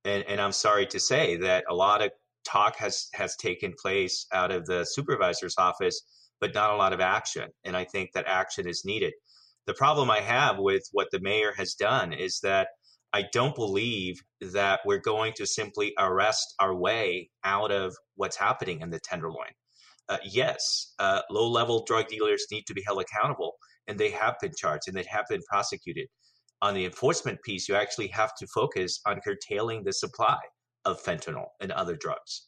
And, and I'm sorry to say that a lot of talk has, has taken place out of the supervisor's office but not a lot of action. And I think that action is needed. The problem I have with what the mayor has done is that I don't believe that we're going to simply arrest our way out of what's happening in the Tenderloin. Uh, yes, uh, low level drug dealers need to be held accountable, and they have been charged and they have been prosecuted. On the enforcement piece, you actually have to focus on curtailing the supply of fentanyl and other drugs.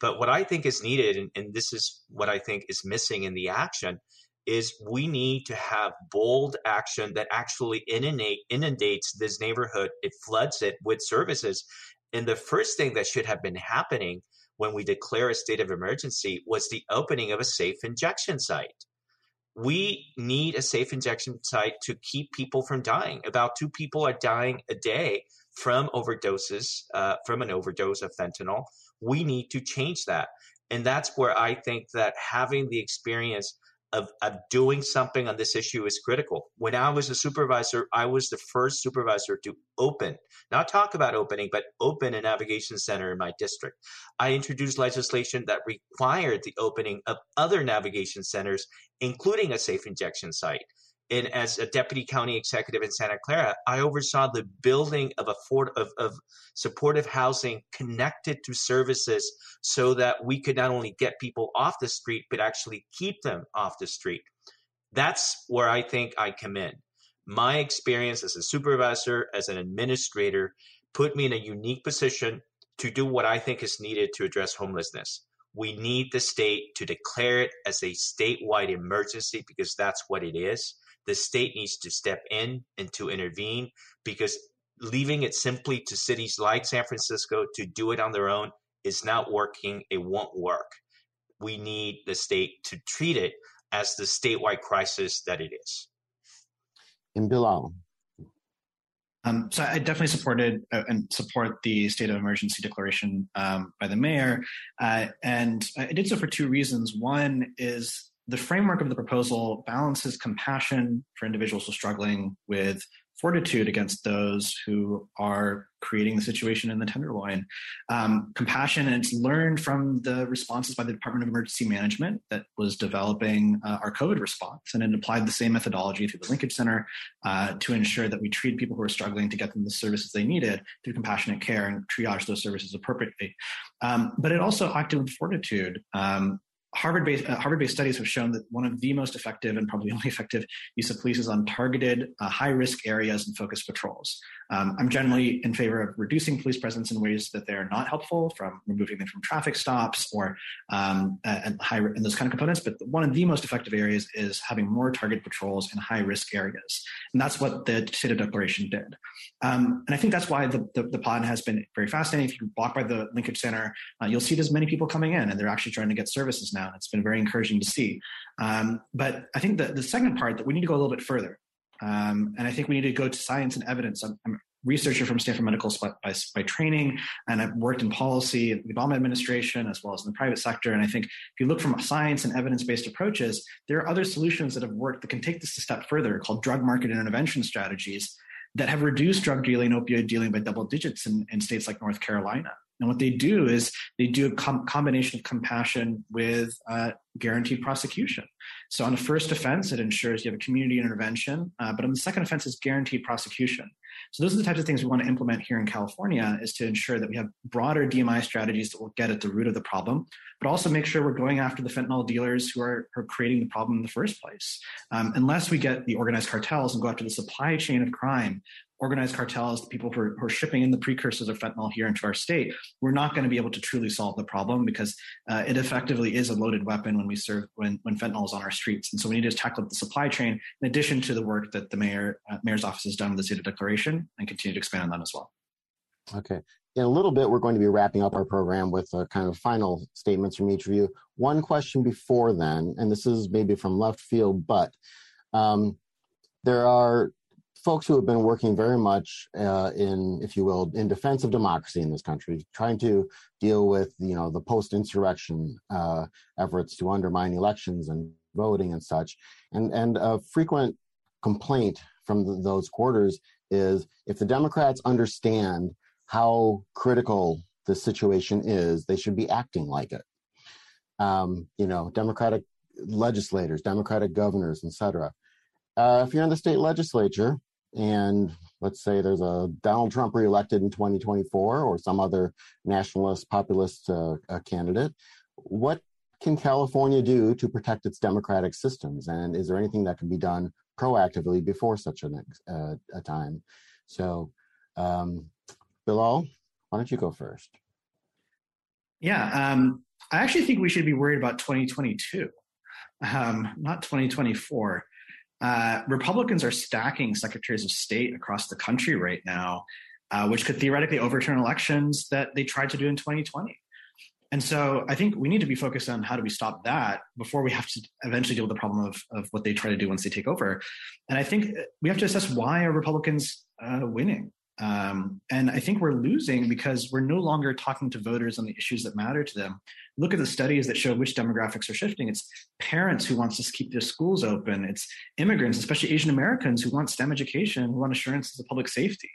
But what I think is needed, and, and this is what I think is missing in the action, is we need to have bold action that actually inundate, inundates this neighborhood. It floods it with services. And the first thing that should have been happening when we declare a state of emergency was the opening of a safe injection site. We need a safe injection site to keep people from dying. About two people are dying a day from overdoses, uh, from an overdose of fentanyl. We need to change that. And that's where I think that having the experience of, of doing something on this issue is critical. When I was a supervisor, I was the first supervisor to open, not talk about opening, but open a navigation center in my district. I introduced legislation that required the opening of other navigation centers, including a safe injection site and as a deputy county executive in Santa Clara, I oversaw the building of afford of, of supportive housing connected to services so that we could not only get people off the street, but actually keep them off the street. That's where I think I come in. My experience as a supervisor, as an administrator, put me in a unique position to do what I think is needed to address homelessness. We need the state to declare it as a statewide emergency because that's what it is the state needs to step in and to intervene because leaving it simply to cities like San Francisco to do it on their own is not working. It won't work. We need the state to treat it as the statewide crisis that it is. In Bilal. Um, so I definitely supported uh, and support the state of emergency declaration um, by the mayor, uh, and I did so for two reasons. One is the framework of the proposal balances compassion for individuals who are struggling with fortitude against those who are creating the situation in the tenderloin. Um, compassion, and it's learned from the responses by the Department of Emergency Management that was developing uh, our COVID response, and it applied the same methodology through the Linkage Center uh, to ensure that we treat people who are struggling to get them the services they needed through compassionate care and triage those services appropriately. Um, but it also acted with fortitude. Um, Harvard-based uh, Harvard-based studies have shown that one of the most effective and probably [LAUGHS] only effective use of police is on targeted, uh, high-risk areas and focused patrols. Um, I'm generally in favor of reducing police presence in ways that they're not helpful, from removing them from traffic stops or um, and high and those kind of components. But one of the most effective areas is having more target patrols in high-risk areas, and that's what the State of Declaration did. Um, and I think that's why the, the, the pod has been very fascinating. If you walk by the Linkage Center, uh, you'll see there's many people coming in, and they're actually trying to get services now. And it's been very encouraging to see. Um, but I think the, the second part that we need to go a little bit further. Um, and I think we need to go to science and evidence. I'm, I'm a researcher from Stanford Medical by, by, by, training, and I've worked in policy the Obama administration as well as in the private sector. And I think if you look from science and evidence based approaches, there are other solutions that have worked that can take this a step further called drug market intervention strategies that have reduced drug dealing, opioid dealing by double digits in, in states like North Carolina. And what they do is they do a com- combination of compassion with uh, guaranteed prosecution. So on the first offense, it ensures you have a community intervention, uh, but on the second offense, it's guaranteed prosecution. So those are the types of things we want to implement here in California is to ensure that we have broader DMI strategies that will get at the root of the problem, but also make sure we're going after the fentanyl dealers who are, are creating the problem in the first place. Um, unless we get the organized cartels and go after the supply chain of crime, organized cartels, the people who are, who are, shipping in the precursors of fentanyl here into our state, we're not going to be able to truly solve the problem because uh, it effectively is a loaded weapon when we serve when, when fentanyl is on our streets. And so we need to tackle the supply chain in addition to the work that the mayor uh, mayor's office has done with the state of declaration and continue to expand on that as well. Okay. In a little bit, we're going to be wrapping up our program with a kind of final statements from each of you. One question before then, and this is maybe from left field, but um, there are folks who have been working very much uh, in, if you will, in defense of democracy in this country, trying to deal with, you know, the post-insurrection uh, efforts to undermine elections and voting and such. And and a frequent complaint from the, those quarters is if the Democrats understand how critical the situation is, they should be acting like it. Um, you know, Democratic legislators, Democratic governors, etc. Uh, if you're in the state legislature, and let's say there's a Donald Trump reelected in 2024 or some other nationalist populist uh, candidate, what can California do to protect its democratic systems? And is there anything that can be done proactively before such an, uh, a time? So, um, Bilal, why don't you go first? Yeah, um, I actually think we should be worried about 2022, um, not 2024. Uh, Republicans are stacking secretaries of state across the country right now, uh, which could theoretically overturn elections that they tried to do in 2020. And so I think we need to be focused on how do we stop that before we have to eventually deal with the problem of, of what they try to do once they take over. And I think we have to assess why are Republicans uh, winning? Um, and I think we're losing because we're no longer talking to voters on the issues that matter to them. Look at the studies that show which demographics are shifting. It's parents who want to keep their schools open. It's immigrants, especially Asian Americans, who want STEM education, who want assurances of public safety.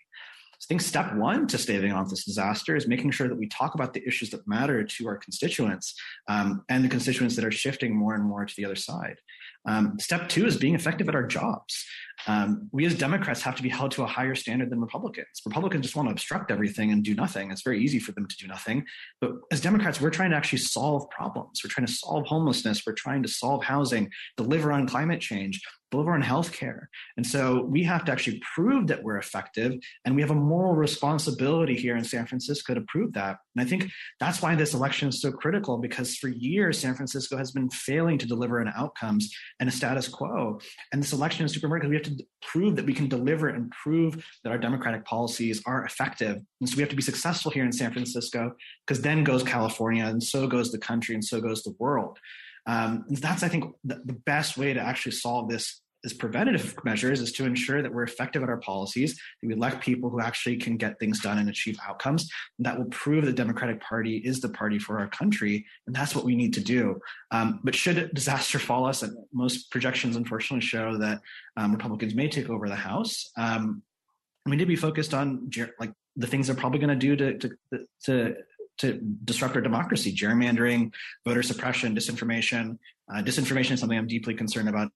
So I think step one to staving off this disaster is making sure that we talk about the issues that matter to our constituents um, and the constituents that are shifting more and more to the other side. Um, step two is being effective at our jobs. Um, we as Democrats have to be held to a higher standard than Republicans. Republicans just want to obstruct everything and do nothing. It's very easy for them to do nothing. But as Democrats, we're trying to actually solve problems. We're trying to solve homelessness. We're trying to solve housing, deliver on climate change deliver on healthcare. And so we have to actually prove that we're effective. And we have a moral responsibility here in San Francisco to prove that. And I think that's why this election is so critical because for years, San Francisco has been failing to deliver on outcomes and a status quo. And this election is super important because we have to prove that we can deliver and prove that our democratic policies are effective. And so we have to be successful here in San Francisco because then goes California and so goes the country and so goes the world. Um, that's, I think, the, the, best way to actually solve this as preventative measures is to ensure that we're effective at our policies, that we elect people who actually can get things done and achieve outcomes. And that will prove the Democratic Party is the party for our country. And that's what we need to do. Um, but should disaster fall us, and most projections unfortunately show that um, Republicans may take over the House, um, we need to be focused on like the things they're probably going to do to, to, to to disrupt our democracy gerrymandering voter suppression disinformation uh, disinformation is something i'm deeply concerned about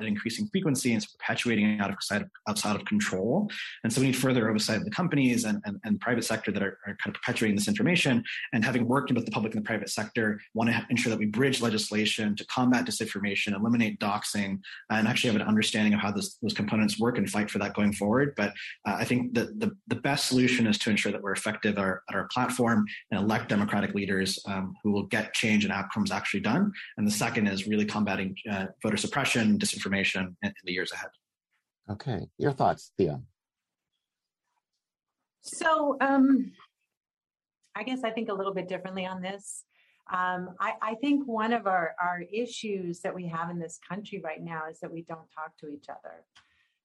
increasing frequency and it's perpetuating out of outside, of outside of control. And so we need further oversight of the companies and, and, and private sector that are, are, kind of perpetuating this information. And having worked with the public and the private sector, want to ensure that we bridge legislation to combat disinformation, eliminate doxing, and actually have an understanding of how this, those components work and fight for that going forward. But uh, I think the, the, the, best solution is to ensure that we're effective at our, at our platform and elect democratic leaders um, who will get change and outcomes actually done. And the second is really combating uh, voter suppression, disinformation information in, in the years ahead. Okay, your thoughts, Thea? So, um, I guess I think a little bit differently on this. Um, I, I, think one of our, our issues that we have in this country right now is that we don't talk to each other.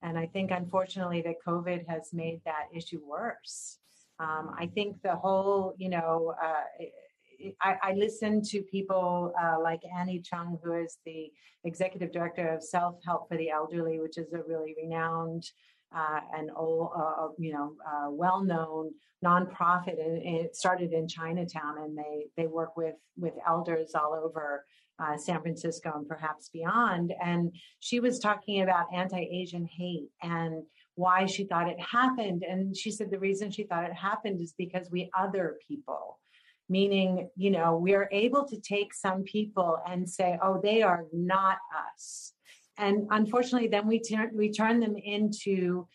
And I think, unfortunately, that COVID has made that issue worse. Um, I think the whole, you know, uh, I, I listen to people uh, like Anni Chung, who is the executive director of Self Help for the Elderly, which is a really renowned uh, and old, uh, uh you know, uh, well-known nonprofit. And it started in Chinatown, and they they work with with elders all over uh, San Francisco and perhaps beyond. And she was talking about anti-Asian hate and why she thought it happened. And she said the reason she thought it happened is because we other people meaning, you know, we are able to take some people and say, oh, they are not us. And unfortunately, then we turn we turn them into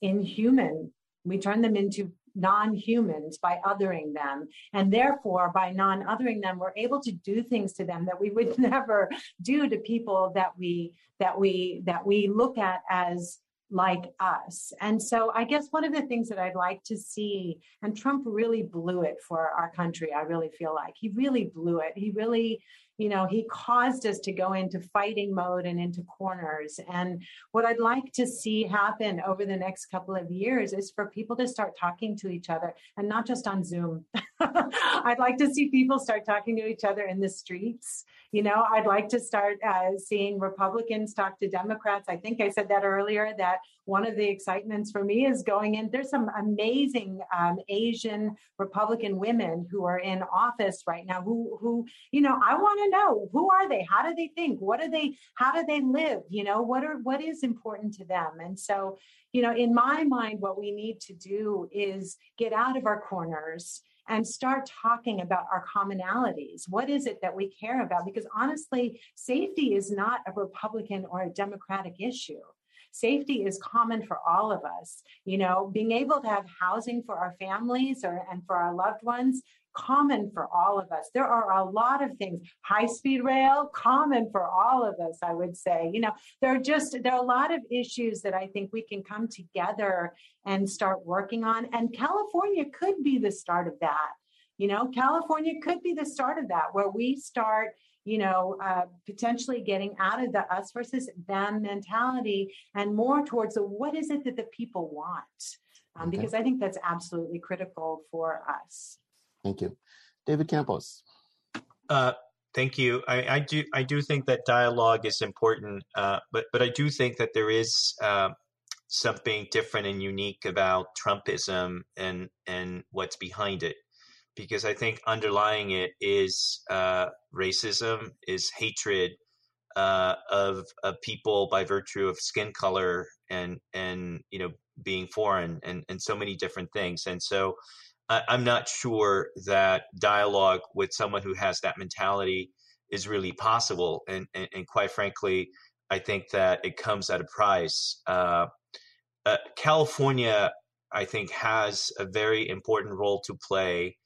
inhuman. We turn them into non-humans by othering them and therefore by non-othering them we're able to do things to them that we would [LAUGHS] never do to people that we that we that we look at as like us. And so I guess one of the things that I'd like to see, and Trump really blew it for our country, I really feel like he really blew it. He really you know, he caused us to go into fighting mode and into corners. And what I'd like to see happen over the next couple of years is for people to start talking to each other and not just on Zoom. [LAUGHS] I'd like to see people start talking to each other in the streets. You know, I'd like to start uh, seeing Republicans talk to Democrats. I think I said that earlier that one of the excitements for me is going in. There's some amazing um, Asian Republican women who are in office right now who, who you know, I want to know who are they how do they think what do they how do they live you know what are what is important to them and so you know in my mind what we need to do is get out of our corners and start talking about our commonalities. What is it that we care about? Because honestly, safety is not a Republican or a Democratic issue. Safety is common for all of us. You know, being able to have housing for our families or and for our loved ones, common for all of us. There are a lot of things, high speed rail, common for all of us, I would say. You know, there are just, there are a lot of issues that I think we can come together and start working on. And California could be the start of that. You know, California could be the start of that, where we start you know, uh, potentially getting out of the us versus them mentality and more towards the what is it that the people want? Um, okay. Because I think that's absolutely critical for us. Thank you. David Campos. Uh, thank you. I, I, do I do think that dialogue is important, uh, but but I do think that there is uh, something different and unique about Trumpism and and what's behind it, because I think underlying it is uh, racism, is hatred uh, of of people by virtue of skin color and and you know being foreign and and so many different things, and so I, am not sure that dialogue with someone who has that mentality is really possible. And, and, and quite frankly, I think that it comes at a price. Uh, uh, California, I think, has a very important role to play.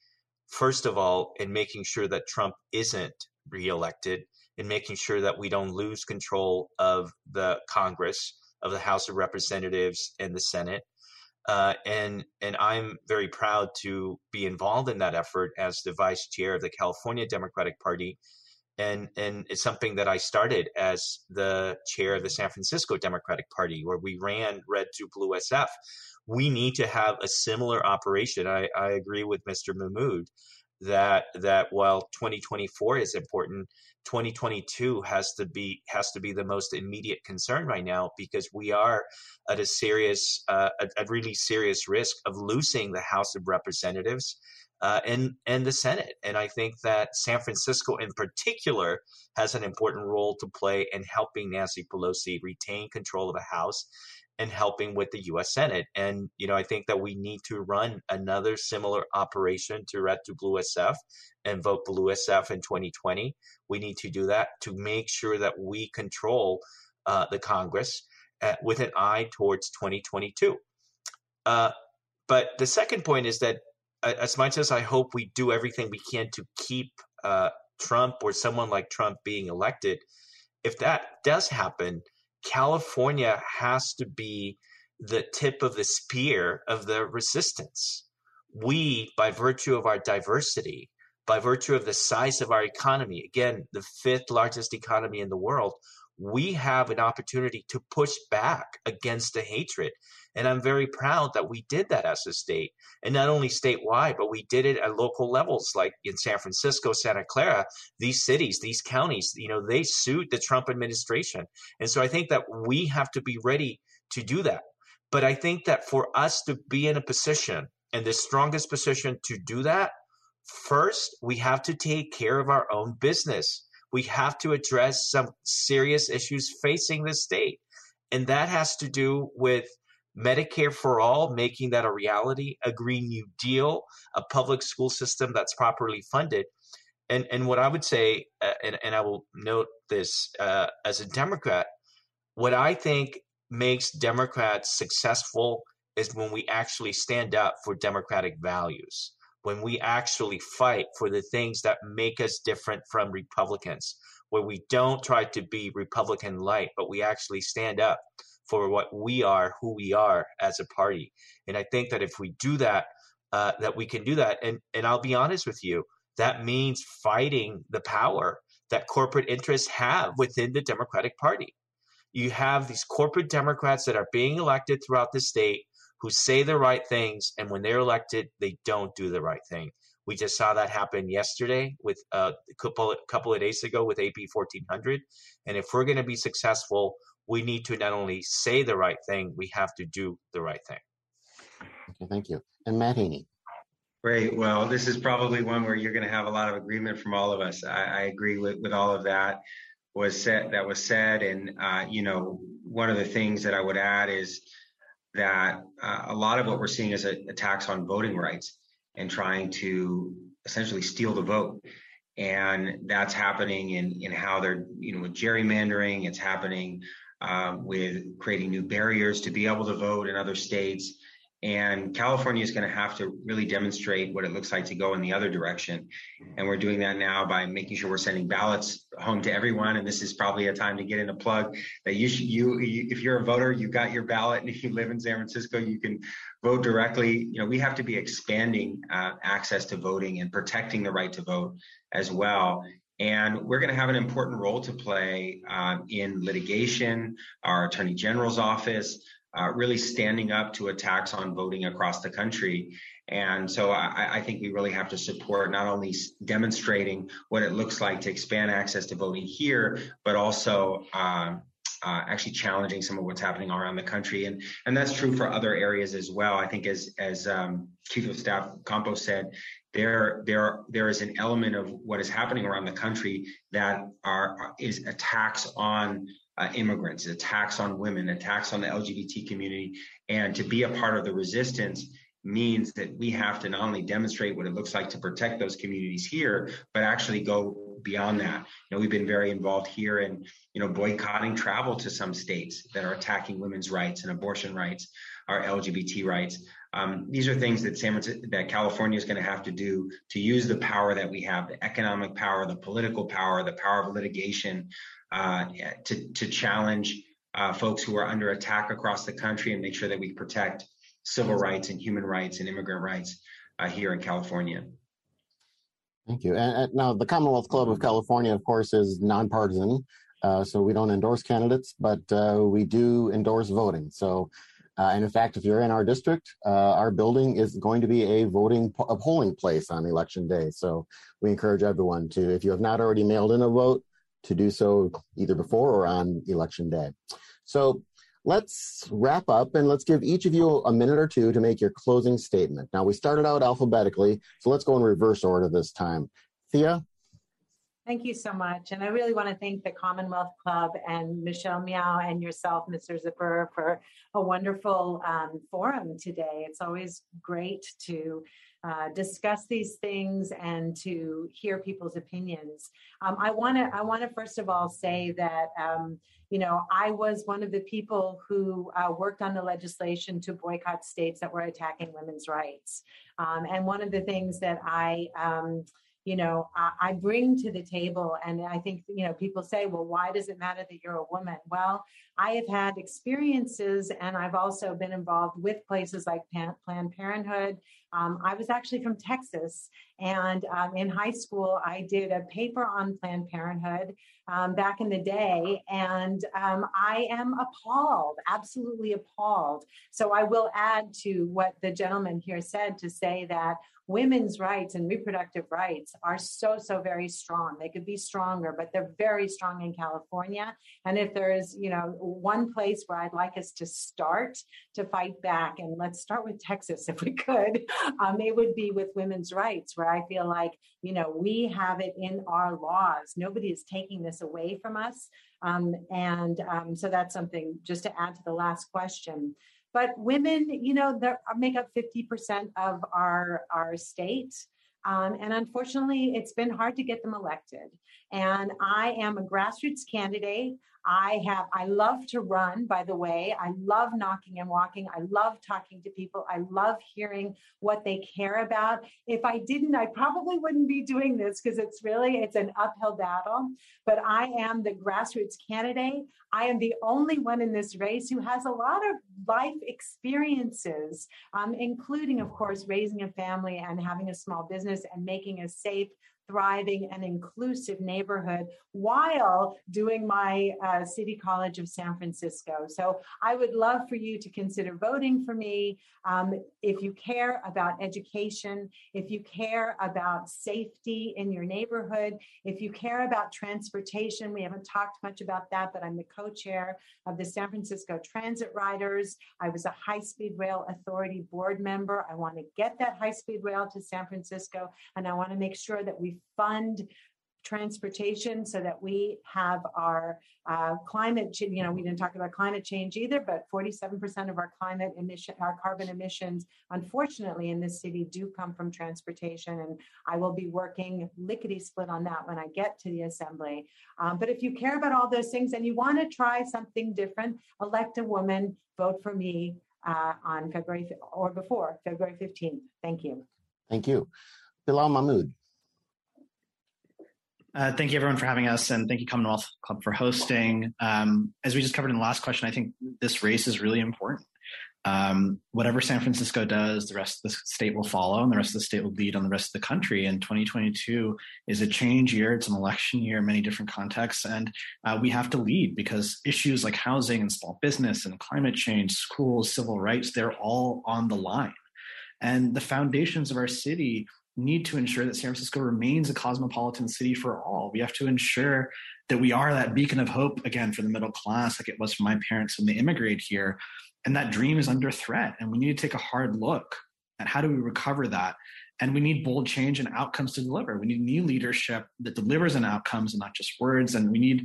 First of all, in making sure that Trump isn't reelected, in making sure that we don't lose control of the Congress, of the House of Representatives, and the Senate. Uh, and and I'm very proud to be involved in that effort as the vice chair of the California Democratic Party, and and it's something that I started as the chair of the San Francisco Democratic Party, where we ran Red to Blue SF. We need to have a similar operation. I, I agree with Mr. Mahmood that that while 2024 is important, 2022 has to be has to be the most immediate concern right now because we are at a serious, uh, a, really serious risk of losing the House of Representatives uh, and and the Senate. And I think that San Francisco, in particular, has an important role to play in helping Nancy Pelosi retain control of the House and helping with the U.S. Senate. And you know, I think that we need to run another similar operation to Red to Blue SF and vote Blue SF in 2020. We need to do that to make sure that we control uh, the Congress uh, with an eye towards 2022. Uh, but the second point is that as much as I hope we do everything we can to keep uh, Trump or someone like Trump being elected, if that does happen, California has to be the tip of the spear of the resistance. We, by virtue of our diversity, by virtue of the size of our economy, again, the fifth largest economy in the world, we have an opportunity to push back against the hatred. And I'm very proud that we did that as a state. And not only statewide, but we did it at local levels, like in San Francisco, Santa Clara, these cities, these counties, you know, they sued the Trump administration. And so I think that we have to be ready to do that. But I think that for us to be in a position and the strongest position to do that, first, we have to take care of our own business we have to address some serious issues facing the state. And that has to do with Medicare for all, making that a reality, a Green New Deal, a public school system that's properly funded. And, and what I would say, uh, and, and I will note this uh, as a Democrat, what I think makes Democrats successful is when we actually stand up for democratic values when we actually fight for the things that make us different from Republicans, where we don't try to be Republican light, but we actually stand up for what we are, who we are as a party. And I think that if we do that, uh, that we can do that. And and I'll be honest with you, that means fighting the power that corporate interests have within the Democratic Party. You have these corporate Democrats that are being elected throughout the state who say the right things, and when they're elected, they don't do the right thing. We just saw that happen yesterday with uh, a couple, couple of days ago with AB 1400. And if we're going to be successful, we need to not only say the right thing, we have to do the right thing. Okay, thank you. And Matt Haney. Great. Well, this is probably one where you're going to have a lot of agreement from all of us. I, I agree with, with all of that was said that was said. And, uh, you know, one of the things that I would add is that uh, a lot of what we're seeing is attacks on voting rights and trying to essentially steal the vote. And that's happening in, in how they're, you know, with gerrymandering, it's happening um, with creating new barriers to be able to vote in other states. And California is going to have to really demonstrate what it looks like to go in the other direction. And we're doing that now by making sure we're sending ballots home to everyone. And this is probably a time to get in a plug that you should, you, you if you're a voter, you got your ballot. And if you live in San Francisco, you can vote directly. You know, we have to be expanding uh, access to voting and protecting the right to vote as well. And we're going to have an important role to play uh, in litigation, our Attorney General's office, uh, really standing up to attacks on voting across the country. And so I, I, think we really have to support not only demonstrating what it looks like to expand access to voting here, but also um, uh, actually challenging some of what's happening around the country. And, and that's true for other areas as well. I think as, as um, Chief of Staff Campos said, there, there, there is an element of what is happening around the country that are, is attacks on uh, immigrants, attacks on women, attacks on the LGBT community. And to be a part of the resistance means that we have to not only demonstrate what it looks like to protect those communities here, but actually go beyond that. You know, we've been very involved here in, you know, boycotting travel to some states that are attacking women's rights and abortion rights, our LGBT rights. Um, these are things that San Francisco, that California is going to have to do to use the power that we have, the economic power, the political power, the power of litigation, uh, to, to challenge uh, folks who are under attack across the country and make sure that we protect civil rights and human rights and immigrant rights uh, here in California. Thank you. And, and, now, the Commonwealth Club of California, of course, is nonpartisan. Uh, so we don't endorse candidates, but uh, we do endorse voting. So Uh, and in fact, if you're in our district, uh, our building is going to be a voting, a polling place on election day. So we encourage everyone to, if you have not already mailed in a vote, to do so either before or on election day. So let's wrap up and let's give each of you a minute or two to make your closing statement. Now, we started out alphabetically, so let's go in reverse order this time. Thea? Thank you so much. And I really want to thank the Commonwealth Club and Michelle Meow and yourself, Mr. Zipperer, for a wonderful um, forum today. It's always great to uh, discuss these things and to hear people's opinions. Um, I want to I want to first of all say that um, you know I was one of the people who uh, worked on the legislation to boycott states that were attacking women's rights, um, and one of the things that I um, you know I, bring to the table and i think you know people say well why does it matter that you're a woman? Well i have had experiences and i've also been involved with places like planned parenthood um, i was actually from texas and um, in high school i did a paper on planned parenthood um, back in the day and um, i am appalled absolutely appalled so i will add to what the gentleman here said to say that women's rights and reproductive rights are so, so very strong. They could be stronger, but they're very strong in California. And if there is, you know, one place where I'd like us to start to fight back, and let's start with Texas if we could, um, it would be with women's rights, where I feel like, you know, we have it in our laws. Nobody is taking this away from us. Um, and um, so that's something just to add to the last question. But women, you know, make up 50% of our, our state. Um, and unfortunately, it's been hard to get them elected. And I am a grassroots candidate. I have, I love to run, by the way. I love knocking and walking. I love talking to people. I love hearing what they care about. If I didn't, I probably wouldn't be doing this because it's really, it's an uphill battle. But I am the grassroots candidate. I am the only one in this race who has a lot of life experiences, um, including, of course, raising a family and having a small business and making a safe, thriving and inclusive neighborhood while doing my uh, City College of San Francisco. So I would love for you to consider voting for me. Um, if you care about education, if you care about safety in your neighborhood, if you care about transportation, we haven't talked much about that, but I'm the co chair of the San Francisco Transit Riders. I was a high speed rail authority board member. I want to get that high speed rail to San Francisco, and I want to make sure that we fund transportation so that we have our uh, climate ch- you know we didn't talk about climate change either but 47% of our climate emission our carbon emissions unfortunately in this city do come from transportation and i will be working lickety split on that when i get to the assembly. Um, but if you care about all those things and you want to try something different elect a woman vote for me uh, on february or before february 15th thank you. Thank you. Bilal Mahmood uh, thank you, everyone, for having us, and thank you, Commonwealth Club, for hosting. Um, as we just covered in the last question, I think this race is really important. Um, whatever San Francisco does, the rest of the state will follow, and the rest of the state will lead on the rest of the country. And 2022 is a change year; it's an election year in many different contexts, and uh, we have to lead because issues like housing and small business and climate change, schools, civil rights—they're all on the line. And the foundations of our city need to ensure that San Francisco remains a cosmopolitan city for all. We have to ensure that we are that beacon of hope again for the middle class, like it was for my parents when they immigrated here. And that dream is under threat. And we need to take a hard look at how do we recover that. And we need bold change and outcomes to deliver. We need new leadership that delivers on outcomes and not just words. And we need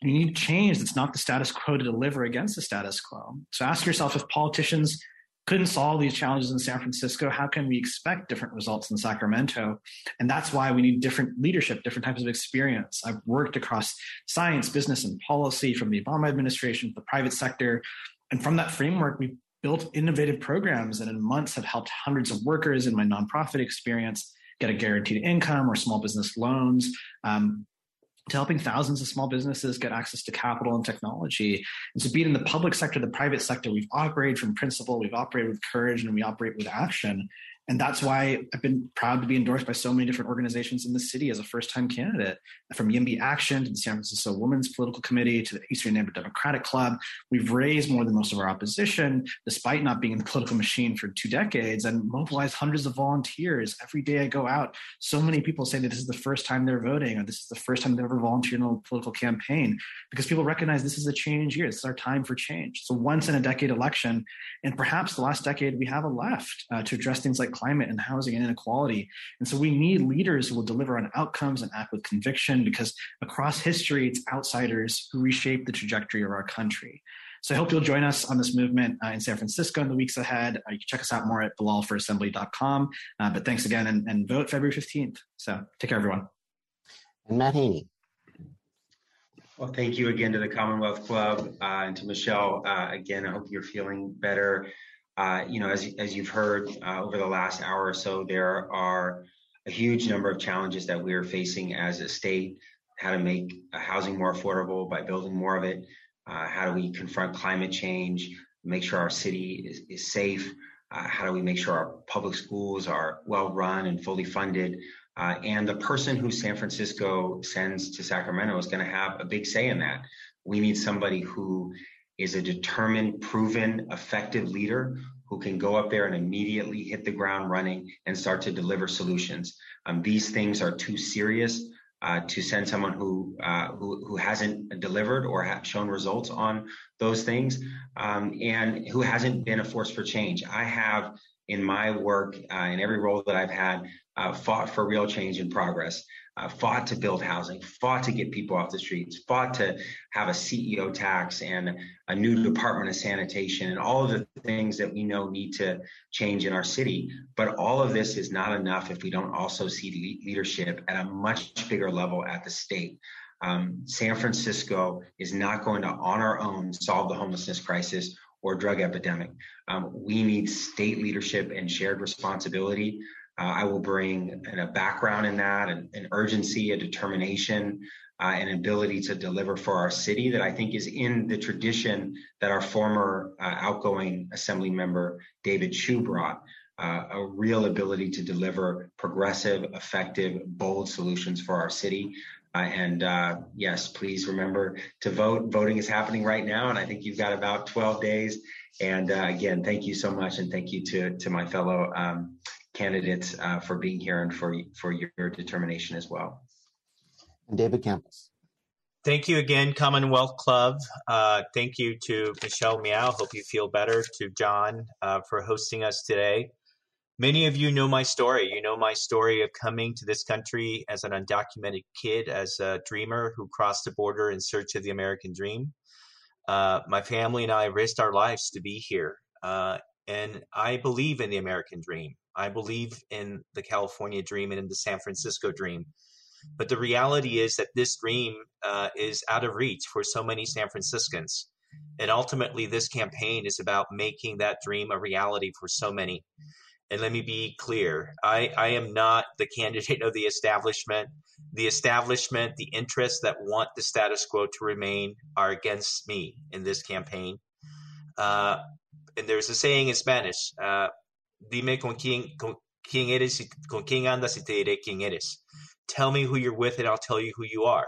you need change that's not the status quo to deliver against the status quo. So ask yourself if politicians couldn't solve these challenges in San Francisco, how can we expect different results in Sacramento? And that's why we need different leadership, different types of experience. I've worked across science, business, and policy from the Obama administration, the private sector. And from that framework, we built innovative programs and in months have helped hundreds of workers in my nonprofit experience get a guaranteed income or small business loans. Um, to helping thousands of small businesses get access to capital and technology. And so, be it in the public sector, the private sector, we've operated from principle, we've operated with courage, and we operate with action. And that's why I've been proud to be endorsed by so many different organizations in the city as a first time candidate, from YIMBY Action to the San Francisco Women's Political Committee to the Eastern Neighborhood Democratic Club. We've raised more than most of our opposition, despite not being in the political machine for two decades, and mobilized hundreds of volunteers. Every day I go out, so many people say that this is the first time they're voting or this is the first time they've ever volunteered in a political campaign because people recognize this is a change year. This is our time for change. So once in a decade election. And perhaps the last decade we have a left uh, to address things like climate and housing and inequality. And so we need leaders who will deliver on outcomes and act with conviction because across history, it's outsiders who reshape the trajectory of our country. So I hope you'll join us on this movement uh, in San Francisco in the weeks ahead. Uh, you can check us out more at bilalforassembly.com. Uh, but thanks again and, and vote February 15th. So take care, everyone. And Matt Haney. Well, thank you again to the Commonwealth Club uh, and to Michelle. Uh, again, I hope you're feeling better. Uh, you know, as, as you've heard uh, over the last hour or so, there are a huge number of challenges that we are facing as a state. How to make housing more affordable by building more of it. Uh, how do we confront climate change? Make sure our city is, is safe. Uh, how do we make sure our public schools are well run and fully funded? Uh, and the person who San Francisco sends to Sacramento is going to have a big say in that. We need somebody who is a determined, proven, effective leader who can go up there and immediately hit the ground running and start to deliver solutions. Um, these things are too serious uh, to send someone who, uh, who, who hasn't delivered or shown results on those things, um, and who hasn't been a force for change. I have in my work uh, in every role that I've had uh, fought for real change and progress, uh, fought to build housing, fought to get people off the streets, fought to have a CEO tax and a new Department of Sanitation, and all of the things that we know need to change in our city. But all of this is not enough if we don't also see leadership at a much bigger level at the state. Um, San Francisco is not going to, on our own, solve the homelessness crisis or drug epidemic. Um, we need state leadership and shared responsibility. Uh, I will bring a background in that, an, an urgency, a determination, uh, an ability to deliver for our city that I think is in the tradition that our former uh, outgoing assembly member David Chiu brought. Uh, a real ability to deliver progressive, effective, bold solutions for our city. Uh, and uh, yes, please remember to vote. Voting is happening right now, and I think you've got about 12 days. And again, thank you so much, and thank you to to my fellow um, candidates uh, for being here and for for your determination as well. And David Campos. Thank you again, Commonwealth Club. Uh, thank you to Michelle Meow. Hope you feel better. To John uh, for hosting us today. Many of you know my story. You know my story of coming to this country as an undocumented kid, as a dreamer who crossed the border in search of the American dream. Uh, my family and I risked our lives to be here. Uh, and I believe in the American dream. I believe in the California dream and in the San Francisco dream. But the reality is that this dream uh, is out of reach for so many San Franciscans. And ultimately, this campaign is about making that dream a reality for so many. And let me be clear I, I am not the candidate of the establishment. The establishment, the interests that want the status quo to remain, are against me in this campaign. Uh, and there's a saying in Spanish uh, dime con quién, con quién eres, con quién andas y te diré quién eres. Tell me who you're with and I'll tell you who you are.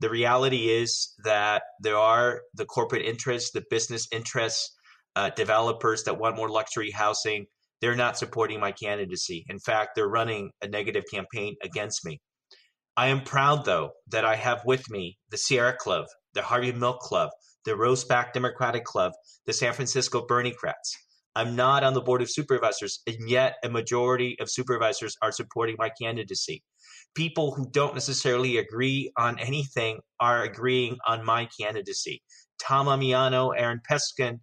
The reality is that there are the corporate interests, the business interests, uh, developers that want more luxury housing they're not supporting my candidacy. In fact, they're running a negative campaign against me. I am proud, though, that I have with me the Sierra Club, the Harvey Milk Club, the Rose Pak Democratic Club, the San Francisco Bernie Berniecrats. I'm not on the board of supervisors, and yet a majority of supervisors are supporting my candidacy. People who don't necessarily agree on anything are agreeing on my candidacy. Tom Ammiano, Aaron Peskin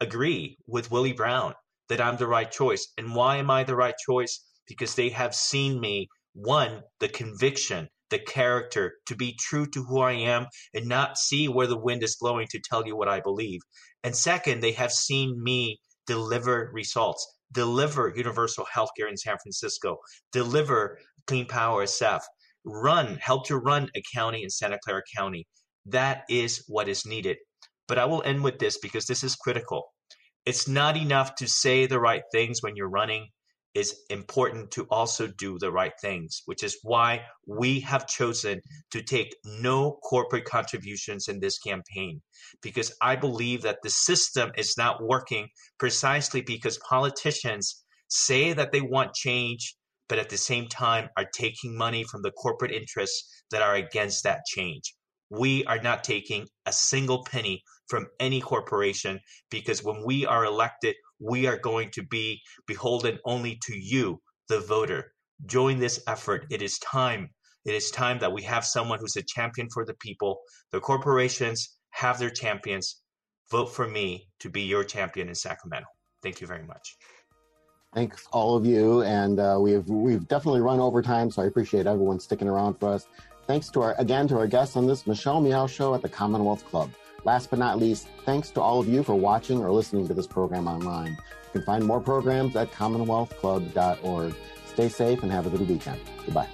agree with Willie Brown that I'm the right choice. And why am I the right choice? Because they have seen me, one, the conviction, the character, to be true to who I am and not see where the wind is blowing to tell you what I believe. And second, they have seen me deliver results, deliver universal health care in San Francisco, deliver clean power SF, run, help to run a county in Santa Clara County. That is what is needed. But I will end with this because this is critical. It's not enough to say the right things when you're running. Is important to also do the right things, which is why we have chosen to take no corporate contributions in this campaign. Because I believe that the system is not working precisely because politicians say that they want change, but at the same time are taking money from the corporate interests that are against that change. We are not taking a single penny from any corporation because when we are elected, we are going to be beholden only to you, the voter. Join this effort. It is time. It is time that we have someone who's a champion for the people. The corporations have their champions. Vote for me to be your champion in Sacramento. Thank you very much. Thanks, all of you, and uh, we've we've definitely run over time, so I appreciate everyone sticking around for us. Thanks to our again to our guests on this Michelle Meow show at the Commonwealth Club. Last but not least, thanks to all of you for watching or listening to this program online. You can find more programs at commonwealthclub.org. Stay safe and have a good weekend. Goodbye.